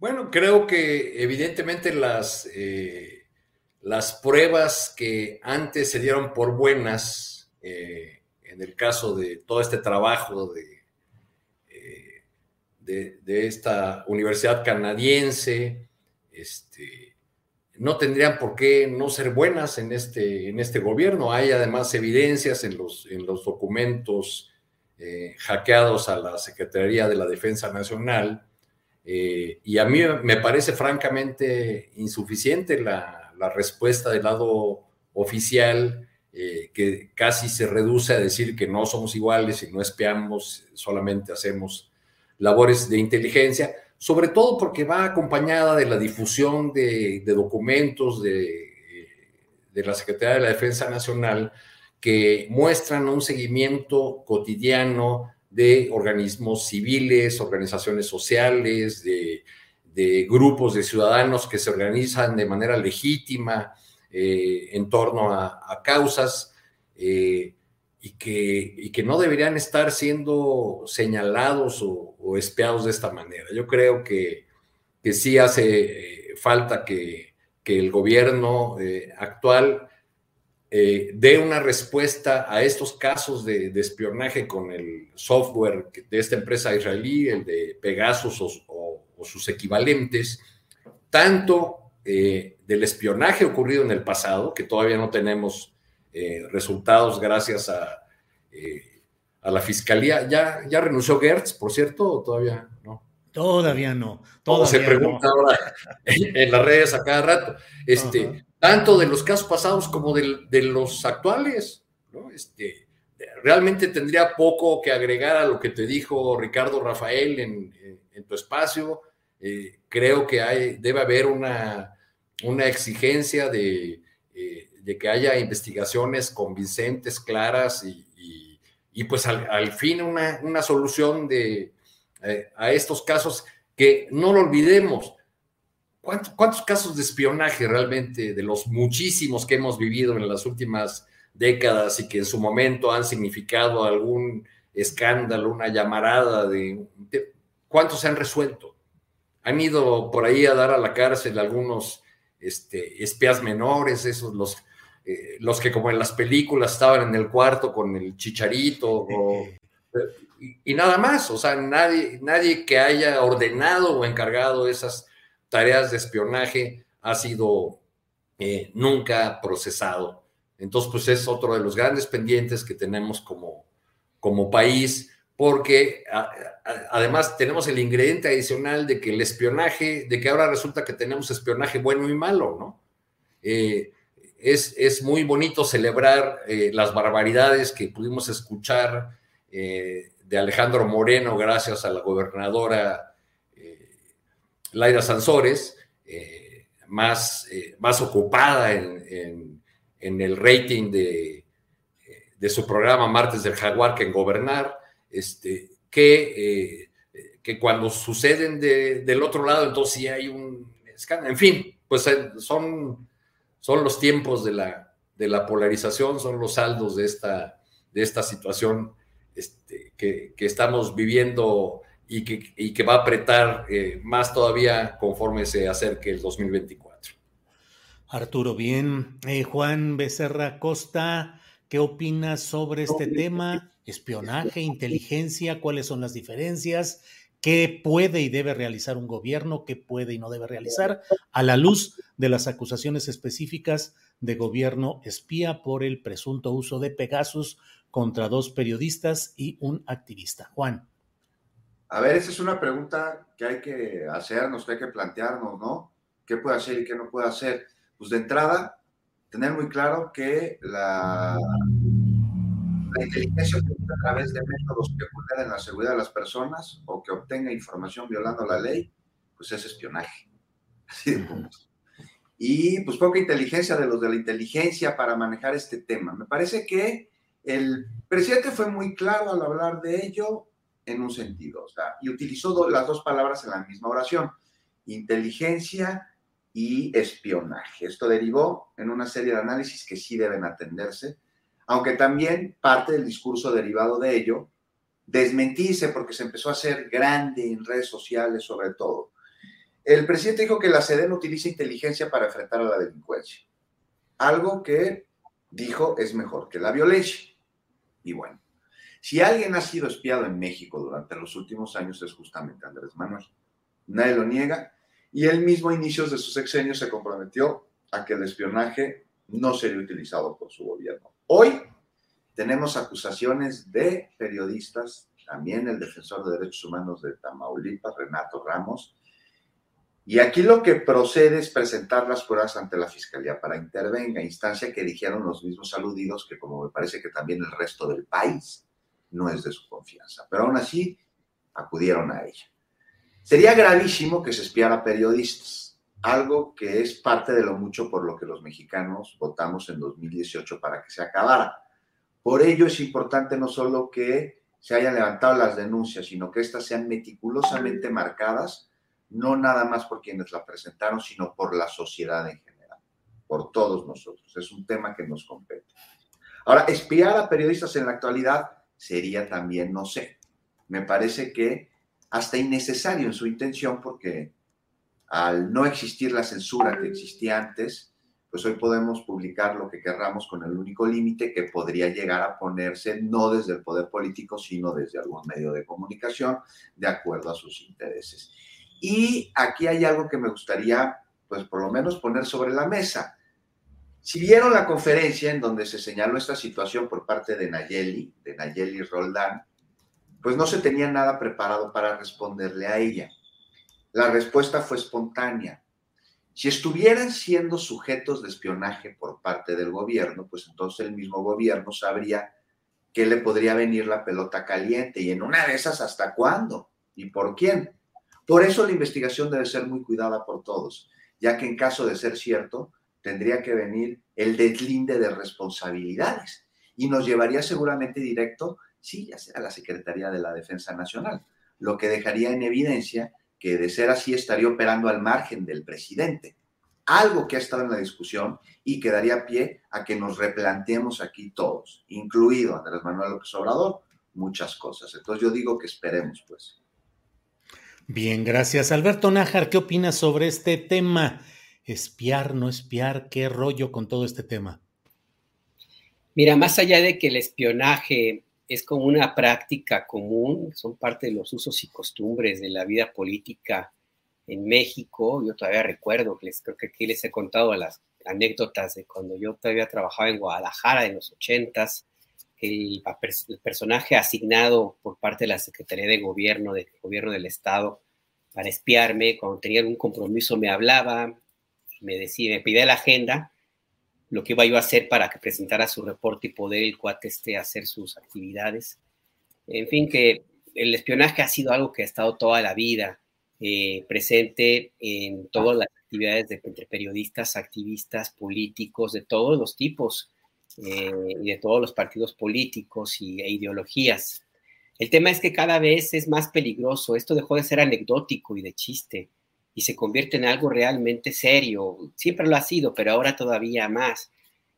Bueno, creo que evidentemente las, eh, las pruebas que antes se dieron por buenas, eh, en el caso de todo este trabajo de, eh, de, esta universidad canadiense, este, no tendrían por qué no ser buenas en este, en este gobierno. Hay además evidencias en los, en los documentos hackeados a la Secretaría de la Defensa Nacional. Y a mí me parece francamente insuficiente la, la respuesta del lado oficial, eh, que casi se reduce a decir que no somos iguales y no espiamos, solamente hacemos labores de inteligencia, sobre todo porque va acompañada de la difusión de, documentos de, de, la Secretaría de la Defensa Nacional que muestran un seguimiento cotidiano de organismos civiles, organizaciones sociales, de de grupos de ciudadanos que se organizan de manera legítima eh, en torno a, causas eh, y, que, que, no deberían estar siendo señalados o, espiados de esta manera. Yo creo que, que sí hace eh, falta que, el gobierno actual dé una respuesta a estos casos de, espionaje con el software de esta empresa israelí, el de Pegasus o, sus equivalentes, tanto eh, del espionaje ocurrido en el pasado, que todavía no tenemos eh, resultados gracias a, eh, a la fiscalía. ¿Ya, ¿Ya renunció Gertz, por cierto, o todavía no? Todavía no. Todavía se pregunta ahora en, las redes a cada rato. Este, tanto de los casos pasados como de, los actuales. ¿no? Este, realmente tendría poco que agregar a lo que te dijo Ricardo Rafael en, tu espacio. Eh, creo que hay, debe haber una, exigencia de, eh, de, que haya investigaciones convincentes, claras y, pues al, fin una, una solución de, eh, a estos casos que no lo olvidemos. ¿Cuántos, ¿Cuántos casos de espionaje realmente, de los muchísimos que hemos vivido en las últimas décadas y que en su momento han significado algún escándalo, una llamarada de, ¿cuántos se han resuelto? Han ido por ahí a dar a la cárcel algunos este, espías menores, esos los, eh, los que como en las películas estaban en el cuarto con el chicharito y, nada más, o sea, nadie, nadie que haya ordenado o encargado esas tareas de espionaje ha sido eh, nunca procesado. Entonces, pues es otro de los grandes pendientes que tenemos como, como país porque además tenemos el ingrediente adicional de que el espionaje, de que ahora resulta que tenemos espionaje bueno y malo, ¿no? Eh, es, muy bonito celebrar eh, las barbaridades que pudimos escuchar de Alejandro Moreno gracias a la gobernadora Laira Sansores, más, más ocupada en, el rating de, de su programa Martes del Jaguar que en gobernar este, que, eh, que cuando suceden del otro lado, entonces sí hay un escándalo. En fin, pues eh, son, son los tiempos de la, de la polarización, son los saldos de esta, de esta situación este, que, estamos viviendo y que, que va a apretar eh, más todavía conforme se acerque el 2024. Arturo, bien. Juan Becerra Costa, ¿qué opinas sobre este tema? espionaje, inteligencia, cuáles son las diferencias, qué puede y debe realizar un gobierno, qué puede y no debe realizar, a la luz de las acusaciones específicas de gobierno espía por el presunto uso de Pegasus contra dos periodistas y un activista. Juan. A ver, esa es una pregunta que hay que hacernos, que hay que plantearnos, ¿no? ¿Qué puede hacer y qué no puede hacer? Pues de entrada, tener muy claro que la inteligencia a través de métodos que vulneren la seguridad de las personas o que obtenga información violando la ley, pues es espionaje. Así de punto. Y pues poca inteligencia de los de la inteligencia para manejar este tema. Me parece que el presidente fue muy claro al hablar de ello en un sentido, y utilizó las dos palabras en la misma oración, inteligencia y espionaje. Esto derivó en una serie de análisis que sí deben atenderse aunque también parte del discurso derivado de ello desmentirse porque se empezó a hacer grande en redes sociales sobre todo. El presidente dijo que la SEDEN utiliza inteligencia para enfrentar a la delincuencia. algo que dijo es mejor que la violencia. Y bueno, si alguien ha sido espiado en México durante los últimos años es justamente Andrés Manuel. Nadie lo niega y él mismo a inicios de su sexenio se comprometió a que el espionaje no sería utilizado por su gobierno. Hoy tenemos acusaciones de periodistas, también el defensor de derechos humanos de Tamaulipas, Renato Ramos, y aquí lo que procede es presentar las pruebas ante la Fiscalía para intervenga, instancia que dijeron los mismos aludidos que como me parece que también el resto del país no es de su confianza, pero aún así acudieron a ella. Sería gravísimo que se espiara periodistas, algo que es parte de lo mucho por lo que los mexicanos votamos en 2018 para que se acabara. Por ello es importante no solo que se hayan levantado las denuncias, sino que éstas sean meticulosamente marcadas no nada más por quienes la presentaron, sino por la sociedad en general, por todos nosotros. Es un tema que nos compete. Ahora, espiar a periodistas en la actualidad sería también, no sé, me parece que hasta innecesario en su intención porque al no existir la censura que existía antes, pues hoy podemos publicar lo que querramos con el único límite que podría llegar a ponerse no desde el poder político, sino desde algún medio de comunicación, de acuerdo a sus intereses. Y aquí hay algo que me gustaría, pues por lo menos poner sobre la mesa. Si vieron la conferencia en donde se señaló esta situación por parte de Nayeli, de Nayeli Roldán, pues no se tenía nada preparado para responderle a ella. La respuesta fue espontánea. Si estuvieran siendo sujetos de espionaje por parte del gobierno, pues entonces el mismo gobierno sabría que le podría venir la pelota caliente y en una de esas hasta cuándo y por quién. Por eso la investigación debe ser muy cuidada por todos, ya que en caso de ser cierto, tendría que venir el deslinde de responsabilidades y nos llevaría seguramente directo, sí, ya sea a la Secretaría de la Defensa Nacional, lo que dejaría en evidencia que de ser así estaría operando al margen del presidente, algo que ha estado en la discusión y que daría pie a que nos replanteemos aquí todos, incluido Andrés Manuel López Obrador, muchas cosas. Entonces yo digo que esperemos, pues. Bien, gracias. Alberto Nájar, ¿qué opinas sobre este tema? Espiar, no espiar, ¿qué rollo con todo este tema? Mira, más allá de que el espionaje es como una práctica común, son parte de los usos y costumbres de la vida política en México. Yo todavía recuerdo, creo que aquí les he contado las anécdotas de cuando yo todavía trabajaba en Guadalajara en los ochentas, el, el, personaje asignado por parte de la Secretaría de Gobierno, del Gobierno del Estado, para espiarme, cuando tenía algún compromiso me hablaba, me decía, me pedía la agenda, lo que iba a hacer para que presentara su reporte y poder el cuate este hacer sus actividades. En fin, que el espionaje ha sido algo que ha estado toda la vida eh, presente en todas las actividades de, entre periodistas, activistas, políticos, de todos los tipos eh, y de todos los partidos políticos y, e ideologías. El tema es que cada vez es más peligroso. Esto dejó de ser anecdótico y de chiste y se convierte en algo realmente serio. Siempre lo ha sido, pero ahora todavía más.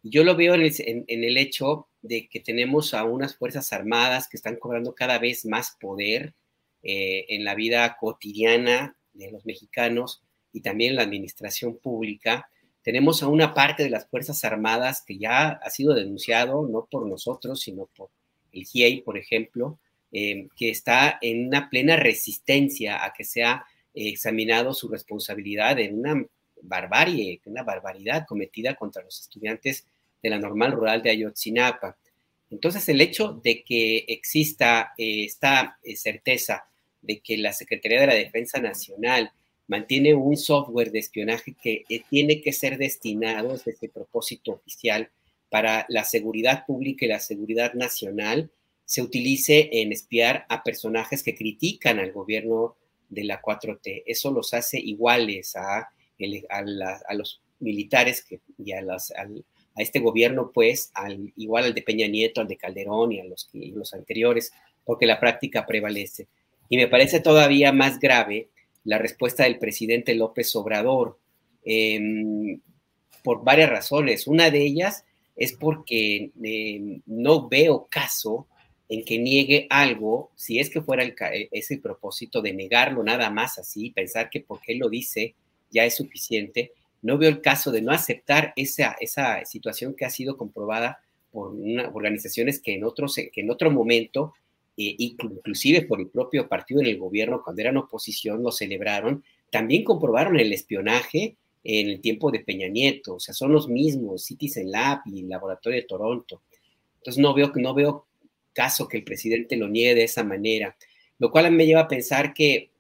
Yo lo veo en el, hecho de que tenemos a unas Fuerzas Armadas que están cobrando cada vez más poder eh, en la vida cotidiana de los mexicanos y también en la administración pública tenemos a una parte de las Fuerzas Armadas que ya ha sido denunciado, no por nosotros, sino por el GIEI, por ejemplo, eh, que está en una plena resistencia a que sea examinado su responsabilidad en una barbarie, una barbaridad cometida contra los estudiantes de la normal rural de Ayotzinapa. Entonces, el hecho de que exista eh, esta eh, certeza de que la Secretaría de la Defensa Nacional mantiene un software de espionaje que eh, tiene que ser destinado, es ese propósito oficial, para la seguridad pública y la seguridad nacional, se utilice en espiar a personajes que critican al gobierno de la 4T. Eso los hace iguales a, los militares y a, las, a, este gobierno, pues, al, igual al de Peña Nieto, al de Calderón y a los, anteriores, porque la práctica prevalece. Y me parece todavía más grave la respuesta del presidente López Obrador em, por varias razones. Una de ellas es porque em, no veo caso en que niegue algo, si es que fuera el, ese propósito de negarlo nada más así, pensar que porque él lo dice ya es suficiente, no veo el caso de no aceptar esa, esa situación que ha sido comprobada por organizaciones que en, otros, que en otro momento, eh, inclusive por el propio partido en el gobierno, cuando eran oposición, lo celebraron, también comprobaron el espionaje en el tiempo de Peña Nieto, o sea, son los mismos, Citizen Lab y el Laboratorio de Toronto. Entonces no veo, no veo caso que el presidente lo niegue de esa manera, lo cual me lleva a pensar que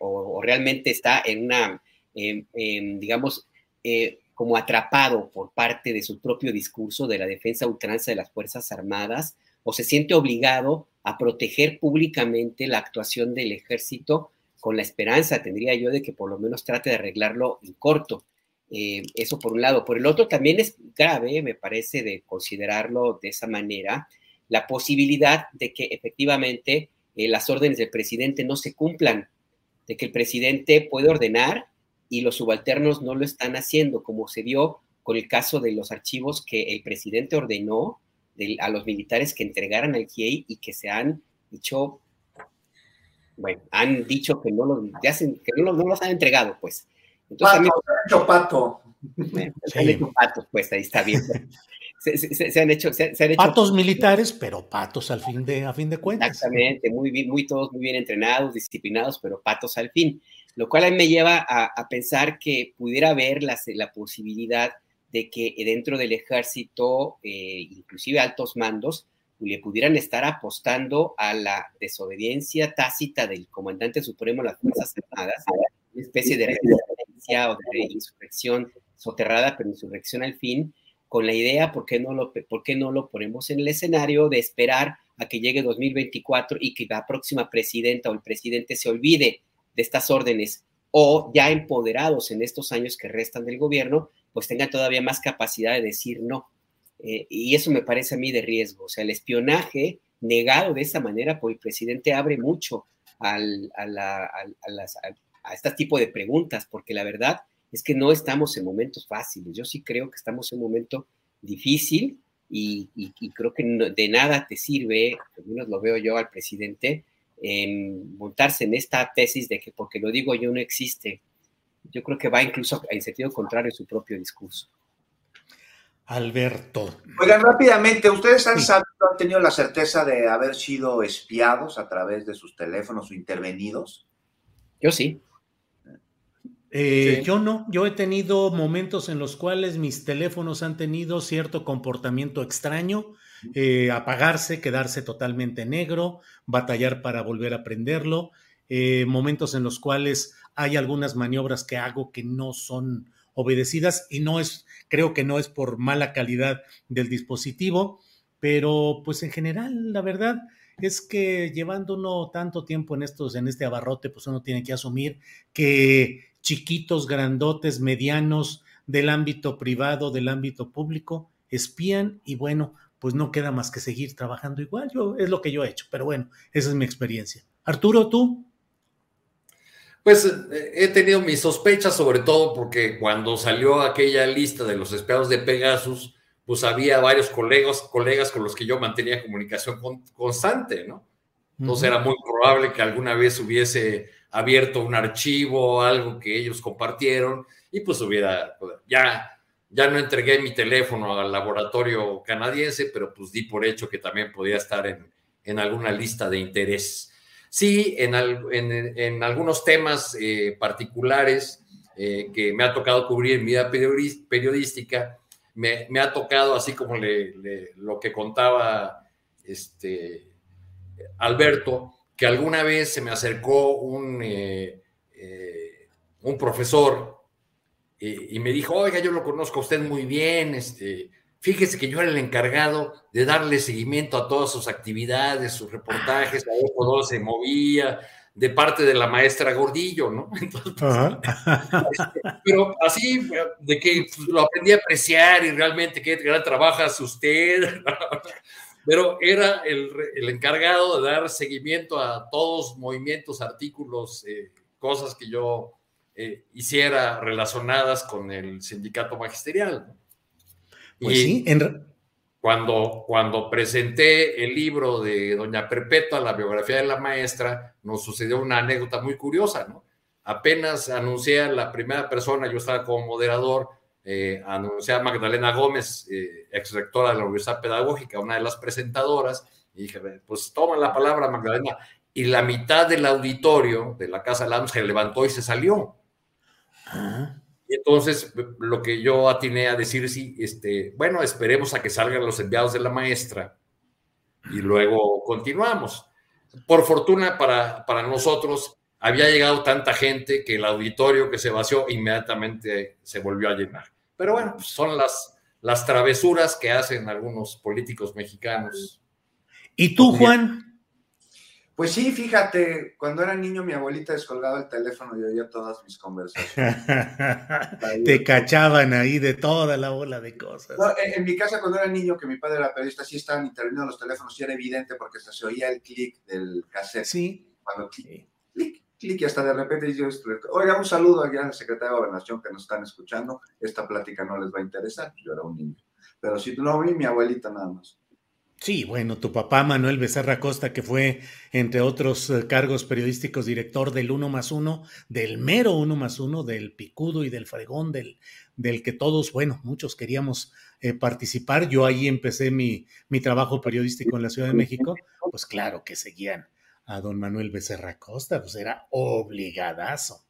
o, realmente está en una, digamos, eh, como atrapado por parte de su propio discurso de la defensa ultranza de las Fuerzas Armadas, o se siente obligado a proteger públicamente la actuación del ejército con la esperanza, tendría yo, de que por lo menos trate de arreglarlo en corto. Eh, eso por un lado. Por el otro, también es grave, me parece, de considerarlo de esa manera, la posibilidad de que efectivamente eh, las órdenes del presidente no se cumplan, de que el presidente puede ordenar y los subalternos no lo están haciendo, como se vio con el caso de los archivos que el presidente ordenó a los militares que entregaran al GIEI y que se han dicho, bueno, han dicho que no, los, que no, los han entregado, pues. Entonces, pato, han hecho pato. se han hecho patos, pues ahí está bien. Se, han hecho, patos militares, pero patos al fin de, a fin de cuentas. Exactamente, muy bien, muy todos muy bien entrenados, disciplinados, pero patos al fin. Lo cual a mí me lleva a, pensar que pudiera haber la, la, posibilidad de que dentro del ejército, eh, inclusive altos mandos, le pudieran estar apostando a la desobediencia tácita del comandante supremo de las Fuerzas Armadas, una especie de resistencia o de insurrección soterrada, pero insurrección al fin, con la idea, ¿por qué, no lo, ¿por no lo ponemos en el escenario de esperar a que llegue 2024 y que la próxima presidenta o el presidente se olvide de estas órdenes o ya empoderados en estos años que restan del gobierno, pues tengan todavía más capacidad de decir no? Eh, y eso me parece a mí de riesgo. O sea, el espionaje negado de esa manera por el presidente abre mucho a, la, a este tipo de preguntas, porque la verdad es que no estamos en momentos fáciles. Yo sí creo que estamos en un momento difícil y, creo que de nada te sirve, al menos lo veo yo al presidente, en montarse en esta tesis de que porque lo digo yo no existe. Yo creo que va incluso en sentido contrario a su propio discurso. Alberto. Oigan, rápidamente, ¿ustedes han, sabido, han tenido la certeza de haber sido espiados a través de sus teléfonos o intervenidos? Yo sí. Eh, yo no, yo he tenido momentos en los cuales mis teléfonos han tenido cierto comportamiento extraño, eh, apagarse, quedarse totalmente negro, batallar para volver a prenderlo, eh, momentos en los cuales hay algunas maniobras que hago que no son obedecidas y no es, creo que no es por mala calidad del dispositivo, pero pues en general, la verdad, es que llevando uno tanto tiempo en estos, en este abarrote, pues uno tiene que asumir que chiquitos, grandotes, medianos, del ámbito privado, del ámbito público, espían y bueno, pues no queda más que seguir trabajando igual. Yo, es lo que yo he hecho, pero bueno, esa es mi experiencia. Arturo, ¿tú? Pues eh, he tenido mis sospechas, sobre todo porque cuando salió aquella lista de los espiados de Pegasus, pues había varios colegas, colegas con los que yo mantenía comunicación constante, ¿no? Entonces era muy probable que alguna vez hubiese abierto un archivo algo que ellos compartieron y pues hubiera, ya, ya no entregué mi teléfono al laboratorio canadiense, pero pues di por hecho que también podía estar en, en alguna lista de interés. Sí, en, en, algunos temas eh, particulares eh, que me ha tocado cubrir en mi vida periodística, me, me ha tocado, así como lo que contaba este, Alberto, que alguna vez se me acercó un, eh, eh, un profesor y me dijo, oiga, yo lo conozco a usted muy bien, este, fíjese que yo era el encargado de darle seguimiento a todas sus actividades, sus reportajes, a cómo se movía, de parte de la maestra Gordillo, ¿no? Este, pero así, de que pues, lo aprendí a apreciar y realmente qué gran trabajo hace usted pero era el, encargado de dar seguimiento a todos movimientos, artículos, eh, cosas que yo eh, hiciera relacionadas con el sindicato magisterial. Pues sí, cuando, cuando presenté el libro de Doña Perpetua, la biografía de la maestra, nos sucedió una anécdota muy curiosa, ¿no? apenas anuncié a la primera persona, yo estaba como moderador, eh, anuncié a Magdalena Gómez, eh, ex rectora de la Universidad Pedagógica, una de las presentadoras, y dije, pues toma la palabra Magdalena, y la mitad del auditorio de la Casa Lams se levantó y se salió. Y entonces lo que yo atiné a decir, sí, este, bueno, esperemos a que salgan los enviados de la maestra y luego continuamos. Por fortuna para, para nosotros, había llegado tanta gente que el auditorio que se vació inmediatamente se volvió a llenar. Pero bueno, pues son las, las travesuras que hacen algunos políticos mexicanos. ¿Y tú, Juan? Pues sí, fíjate, cuando era niño mi abuelita descolgaba el teléfono y oía todas mis conversaciones. Te cachaban ahí de toda la bola de cosas. en, mi casa cuando era niño, que mi padre era periodista, sí estaban interviniendo los teléfonos y era evidente porque se oía el clic del cassette. Sí. Cuando clic, clic, clic y hasta de repente yo, oiga, un saludo allá al secretario de Gobernación que nos están escuchando, esta plática no les va a interesar, yo era un niño. Pero si tú no vi, mi abuelita nada más. Sí, bueno, tu papá Manuel Becerra Costa, que fue, entre otros eh, cargos periodísticos, director del Uno más Uno, del mero Uno más Uno, del Picudo y del Fregón, del, del que todos, bueno, muchos queríamos eh, participar. Yo ahí empecé mi, mi trabajo periodístico en la Ciudad de México. Pues claro que seguían a don Manuel Becerra Costa, pues era obligadazo.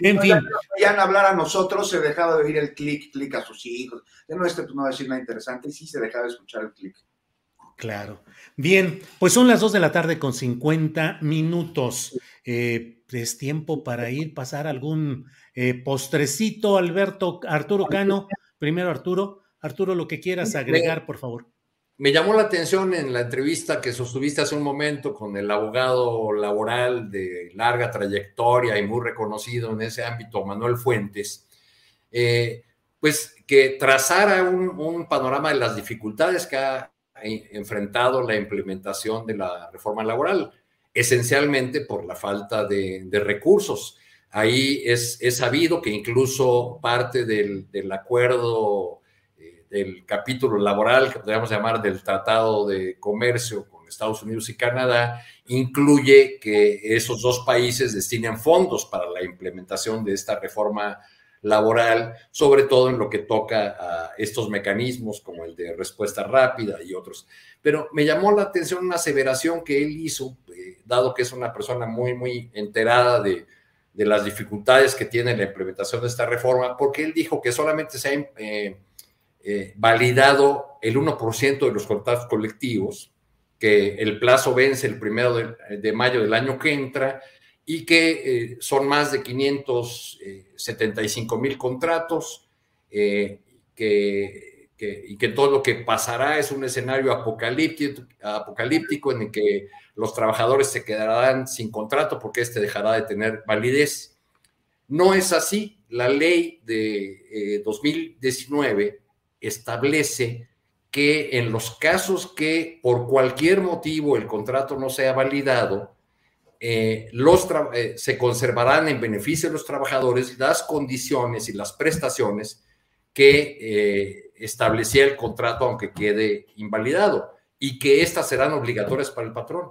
En fin. Ya hablar a nosotros, se dejaba de oír el clic, clic a sus hijos. Ya no, este no va a decir nada interesante, sí se dejaba de escuchar el clic. Claro. Bien, pues son las dos de la tarde con 50 minutos. Eh, es tiempo para ir, pasar algún eh, postrecito, Alberto, Arturo Cano. Primero, Arturo. Arturo, lo que quieras agregar, por favor. Me llamó la atención en la entrevista que sostuviste hace un momento con el abogado laboral de larga trayectoria y muy reconocido en ese ámbito, Manuel Fuentes, eh, pues que trazara un, un panorama de las dificultades que ha enfrentado la implementación de la reforma laboral, esencialmente por la falta de, recursos. Ahí es, sabido que incluso parte del, acuerdo del capítulo laboral, que podríamos llamar del Tratado de Comercio con Estados Unidos y Canadá, incluye que esos dos países destinen fondos para la implementación de esta reforma laboral, sobre todo en lo que toca a estos mecanismos como el de respuesta rápida y otros. Pero me llamó la atención una aseveración que él hizo, eh, dado que es una persona muy, muy enterada de, las dificultades que tiene la implementación de esta reforma, porque él dijo que solamente se ha eh, eh, validado el 1% de los contratos colectivos, que el plazo vence el primero de mayo del año que entra y que eh, son más de 575 mil contratos, eh, y que todo lo que pasará es un escenario apocalíptico, en el que los trabajadores se quedarán sin contrato porque este dejará de tener validez. No es así. La ley de 2019 eh, establece que en los casos que por cualquier motivo el contrato no sea validado, eh, los eh, se conservarán en beneficio de los trabajadores las condiciones y las prestaciones que eh, establecía el contrato aunque quede invalidado y que éstas serán obligatorias para el patrón.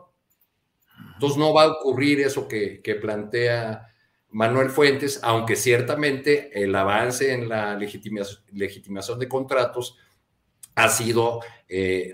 Entonces no va a ocurrir eso que, plantea Manuel Fuentes, aunque ciertamente el avance en la legitimación, de contratos ha sido,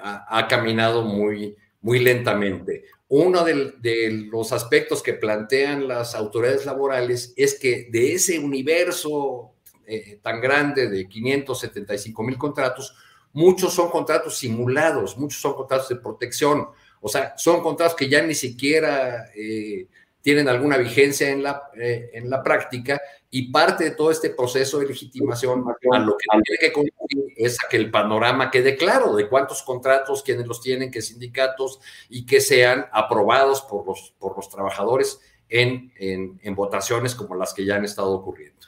ha, ha caminado muy, muy lentamente. Uno de, los aspectos que plantean las autoridades laborales es que de ese universo eh, tan grande de 575 mil contratos, muchos son contratos simulados, muchos son contratos de protección, o sea, son contratos que ya ni siquiera eh, tienen alguna vigencia en la, eh, en la práctica y parte de todo este proceso de legitimación a lo que tiene que concluir es a que el panorama quede claro de cuántos contratos, quiénes los tienen, qué sindicatos y que sean aprobados por los, por los trabajadores en, en, votaciones como las que ya han estado ocurriendo.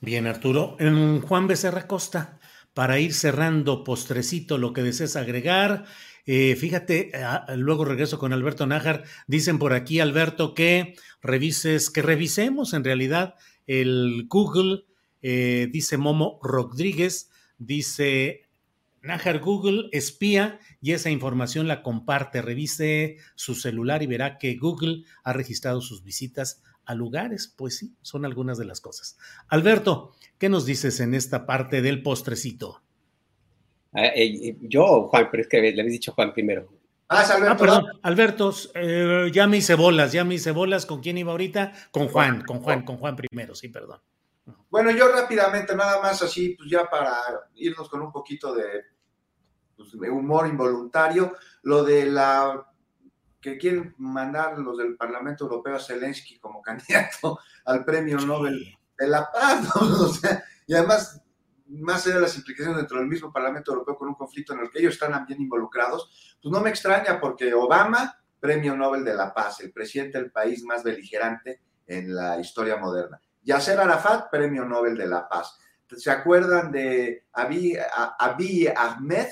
Bien, Arturo. Juan Becerra Costa, para ir cerrando postrecito lo que desees agregar. Eh, fíjate, ah, luego regreso con Alberto Nájar. Dicen por aquí, Alberto, que revises, que revisemos en realidad el Google, eh, dice Momo Rodríguez, dice Nájar Google espía y esa información la comparte. Revise su celular y verá que Google ha registrado sus visitas a lugares, pues sí, son algunas de las cosas. Alberto, ¿qué nos dices en esta parte del postrecito? Ah, eh, yo, Juan, pero es que le habéis dicho Juan primero. Ah, Alberto. Ah, perdón, Alberto, eh, ya me hice bolas, ya me hice bolas. ¿Con quién iba ahorita? Con Juan, con Juan, con Juan primero, sí, perdón. Bueno, yo rápidamente, nada más así, pues ya para irnos con un poquito de, pues, de humor involuntario, lo de la que quieren mandar los del Parlamento Europeo a Zelensky como candidato al Premio Nobel de la Paz, o sea, y además más allá de las implicaciones dentro del mismo Parlamento Europeo con un conflicto en el que ellos están también involucrados, pues no me extraña porque Obama, Premio Nobel de la Paz, el presidente del país más beligerante en la historia moderna. Yasser Arafat, Premio Nobel de la Paz. ¿Se acuerdan de Abiy, Ahmed,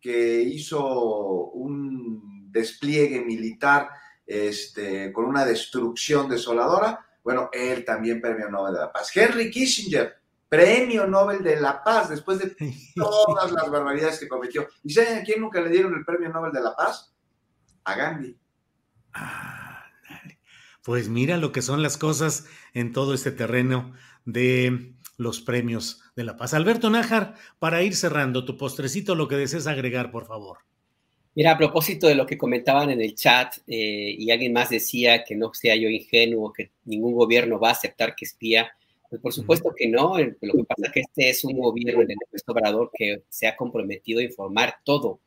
que hizo un despliegue militar este, con una destrucción desoladora? Bueno, él también Premio Nobel de la Paz. Henry Kissinger, Premio Nobel de la Paz, después de todas las barbaridades que cometió. ¿Y saben a quién nunca le dieron el Premio Nobel de la Paz? A Gandhi. Ah, pues mira lo que son las cosas en todo este terreno de los premios de la paz. Alberto Nájar, para ir cerrando tu postrecito, lo que desees agregar, por favor. Mira, a propósito de lo que comentaban en el chat, eh, y alguien más decía que no sea yo ingenuo, que ningún gobierno va a aceptar que espía, pues, por supuesto que no. Lo que pasa es que este es un gobierno de nuestro Obrador que se ha comprometido a informar todo.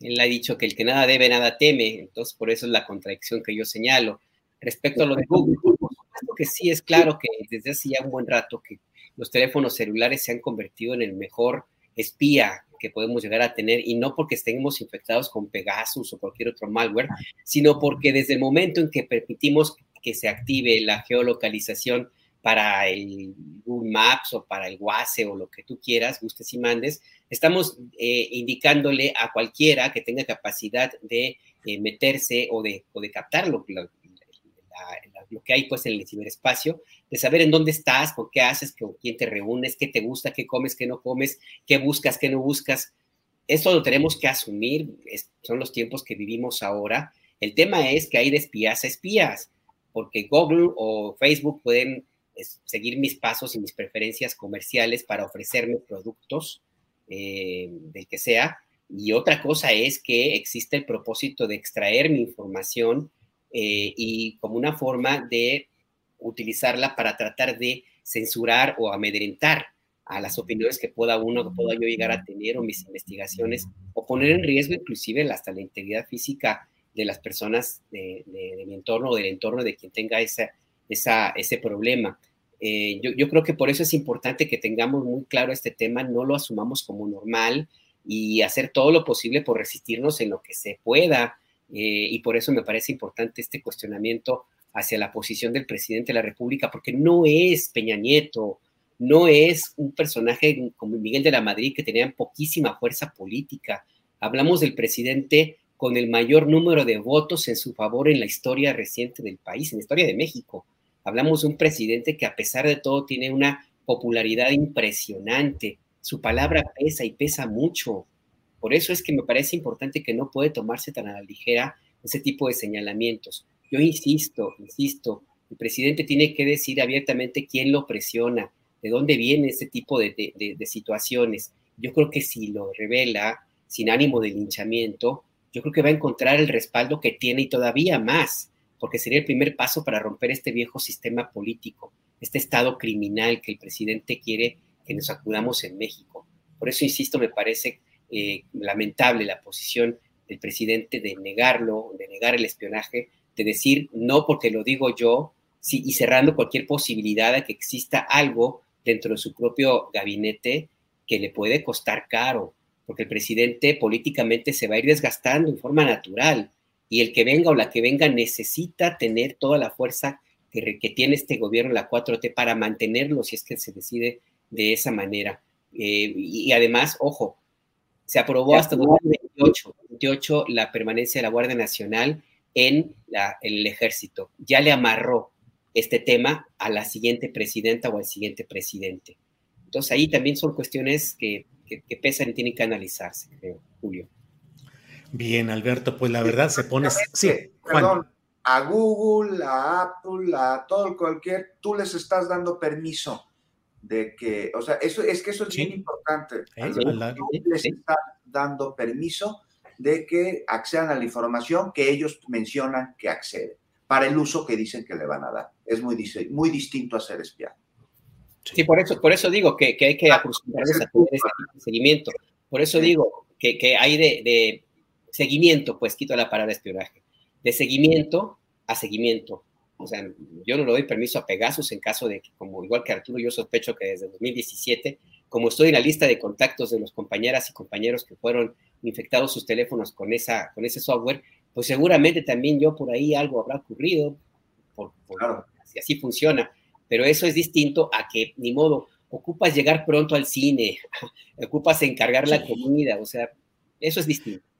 Él ha dicho que el que nada debe, nada teme. Entonces, por eso es la contradicción que yo señalo. Respecto a lo de Google, por supuesto que sí es claro que desde hace ya un buen rato que los teléfonos celulares se han convertido en el mejor espía que podemos llegar a tener, y no porque estemos infectados con Pegasus o cualquier otro malware, sino porque desde el momento en que permitimos que se active la geolocalización para el Google Maps o para el WASE o lo que tú quieras, gustes y mandes, estamos eh, indicándole a cualquiera que tenga capacidad de eh, meterse o de, o de captar lo, que hay pues en el ciberespacio, de saber en dónde estás, con qué haces, con quién te reúnes, qué te gusta, qué comes, qué no comes, qué buscas, qué no buscas. Esto lo tenemos que asumir, son los tiempos que vivimos ahora. El tema es que hay de espías a espías, porque Google o Facebook pueden seguir mis pasos y mis preferencias comerciales para ofrecerme productos eh, del que sea. Y otra cosa es que existe el propósito de extraer mi información eh, y como una forma de utilizarla para tratar de censurar o amedrentar a las opiniones que pueda uno, que pueda yo llegar a tener o mis investigaciones, o poner en riesgo inclusive hasta la integridad física de las personas de, mi entorno o del entorno de quien tenga esa, ese problema. Eh, yo, creo que por eso es importante que tengamos muy claro este tema, no lo asumamos como normal y hacer todo lo posible por resistirnos en lo que se pueda. Eh, y por eso me parece importante este cuestionamiento hacia la posición del presidente de la República, porque no es Peña Nieto, no es un personaje como Miguel de la Madrid que tenía poquísima fuerza política. Hablamos del presidente con el mayor número de votos en su favor en la historia reciente del país, en la historia de México. Hablamos de un presidente que a pesar de todo tiene una popularidad impresionante. Su palabra pesa y pesa mucho. Por eso es que me parece importante que no puede tomarse tan a la ligera ese tipo de señalamientos. Yo insisto, insisto, el presidente tiene que decir abiertamente quién lo presiona, de dónde viene ese tipo de, de situaciones. Yo creo que si lo revela sin ánimo de linchamiento, yo creo que va a encontrar el respaldo que tiene y todavía más, porque sería el primer paso para romper este viejo sistema político, este estado criminal que el presidente quiere que nos acudamos en México. Por eso, insisto, me parece eh, lamentable la posición del presidente de negarlo, de negar el espionaje, de decir no porque lo digo yo, y cerrando cualquier posibilidad de que exista algo dentro de su propio gabinete que le puede costar caro, porque el presidente políticamente se va a ir desgastando en forma natural y el que venga o la que venga necesita tener toda la fuerza que, que tiene este gobierno, la 4T, para mantenerlo si es que se decide de esa manera. Eh, y, además, ojo, se aprobó hasta 2028 la permanencia de la Guardia Nacional en, el ejército. Ya le amarró este tema a la siguiente presidenta o al siguiente presidente. Entonces ahí también son cuestiones que, que pesan y tienen que analizarse, creo, Julio. Bien, Alberto, pues la verdad se pone. Sí, Perdón, a Google, a Apple, a todo cualquier, tú les estás dando permiso de que, o sea, eso es que eso es bien importante. tú les estás dando permiso de que accedan a la información que ellos mencionan que acceden, para el uso que dicen que le van a dar. Es muy, muy distinto a ser espiado. Sí, por eso, por eso digo que, hay que acostumbrarse a tener ese seguimiento. Por eso digo que, que hay de, de, seguimiento, pues quito la palabra espionaje, de seguimiento a seguimiento. O sea, yo no le doy permiso a Pegasus en caso de que, como igual que Arturo, yo sospecho que desde 2017, como estoy en la lista de contactos de los compañeras y compañeros que fueron infectados sus teléfonos con, esa, con ese software, pues seguramente también yo por ahí algo habrá ocurrido, por, claro. si así funciona. Pero eso es distinto a que, ni modo, ocupas llegar pronto al cine, ocupas encargar la comida, o sea, eso es distinto.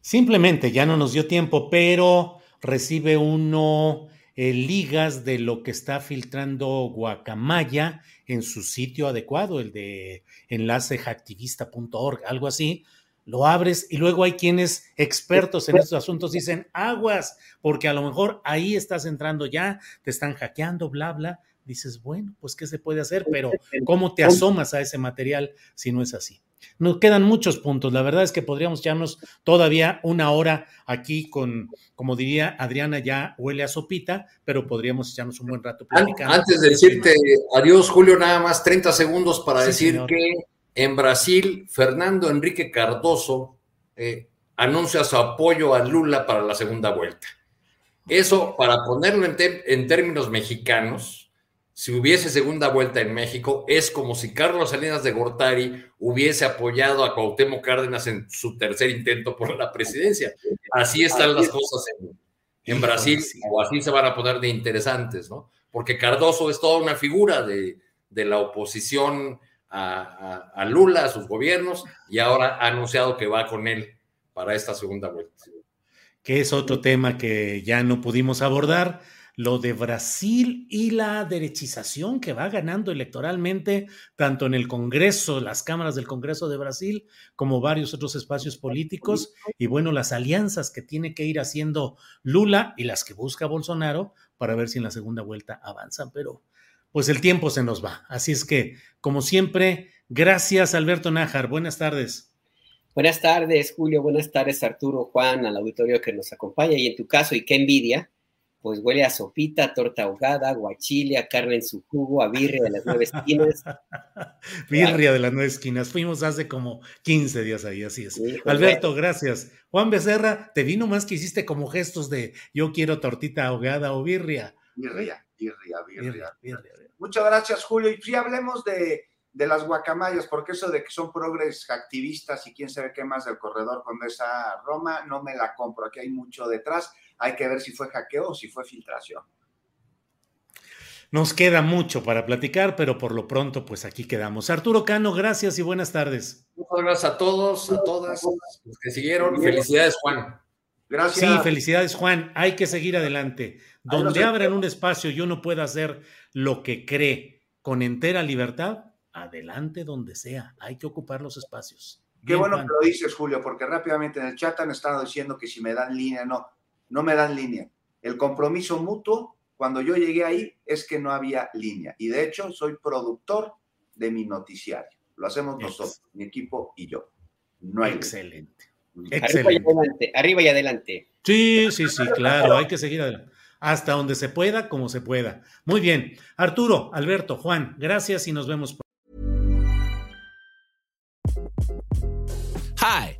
Simplemente ya no nos dio tiempo, pero recibe uno eh, ligas de lo que está filtrando Guacamaya en su sitio adecuado, el de enlacehacktivista.org, algo así. Lo abres y luego hay quienes expertos en estos asuntos dicen aguas, porque a lo mejor ahí estás entrando ya, te están hackeando, bla, bla. Dices, bueno, pues qué se puede hacer, pero ¿cómo te asomas a ese material si no es así? Nos quedan muchos puntos. La verdad es que podríamos echarnos todavía una hora aquí con, como diría Adriana, ya huele a sopita, pero podríamos echarnos un buen rato platicando. Antes de decirte adiós, Julio, nada más 30 segundos para decir que en Brasil, Fernando Enrique Cardoso eh, anuncia su apoyo a Lula para la segunda vuelta. Eso, para ponerlo en términos mexicanos, si hubiese segunda vuelta en México, es como si Carlos Salinas de Gortari hubiese apoyado a Cuauhtémoc Cárdenas en su tercer intento por la presidencia. Así están las cosas en, Brasil, o así se van a poner de interesantes, ¿no? Porque Cardoso es toda una figura de, la oposición a, a, Lula, a sus gobiernos, y ahora ha anunciado que va con él para esta segunda vuelta. Que es otro tema que ya no pudimos abordar lo de Brasil y la derechización que va ganando electoralmente, tanto en el Congreso, las cámaras del Congreso de Brasil, como varios otros espacios políticos, y bueno, las alianzas que tiene que ir haciendo Lula y las que busca Bolsonaro para ver si en la segunda vuelta avanzan, pero pues el tiempo se nos va. Así es que, como siempre, gracias Alberto Nájar, buenas tardes. Buenas tardes, Julio. Buenas tardes, Arturo, Juan, al auditorio que nos acompaña. Y en tu caso, y qué envidia, pues huele a sopita, torta ahogada, guachile, a carne en su jugo, a birria de las nueve esquinas. birria de las nueve esquinas. Fuimos hace como 15 días ahí, así es. Alberto, gracias. Juan Becerra, te vino más que hiciste como gestos de yo quiero tortita ahogada o birria. Birria, birria, birria. birria, Muchas gracias, Julio. Y sí, hablemos de, de las guacamayas, porque eso de que son progres activistas y quién sabe qué más del corredor con esa Roma, no me la compro. Aquí hay mucho detrás hay que ver si fue hackeo o si fue filtración. Nos queda mucho para platicar, pero por lo pronto, pues aquí quedamos. Arturo Cano, gracias y buenas tardes. Muchas gracias a todos, a todas los que siguieron. Felicidades, Juan. Gracias. Sí, felicidades, Juan. Hay que seguir adelante. Donde abran un espacio y uno pueda hacer lo que cree con entera libertad, adelante donde sea. Hay que ocupar los espacios. Qué bueno que lo dices, Julio, porque rápidamente en el chat han estado diciendo que si me dan línea, no no me dan línea. El compromiso mutuo, cuando yo llegué ahí, es que no había línea. Y de hecho, soy productor de mi noticiario. Lo hacemos nosotros, mi equipo y yo. No hay Excelente. Excelente. Arriba y adelante. Arriba y adelante. Sí, sí, sí, claro. Hay que seguir adelante. Hasta donde se pueda, como se pueda. Muy bien. Arturo, Alberto, Juan, gracias y nos vemos. Hi.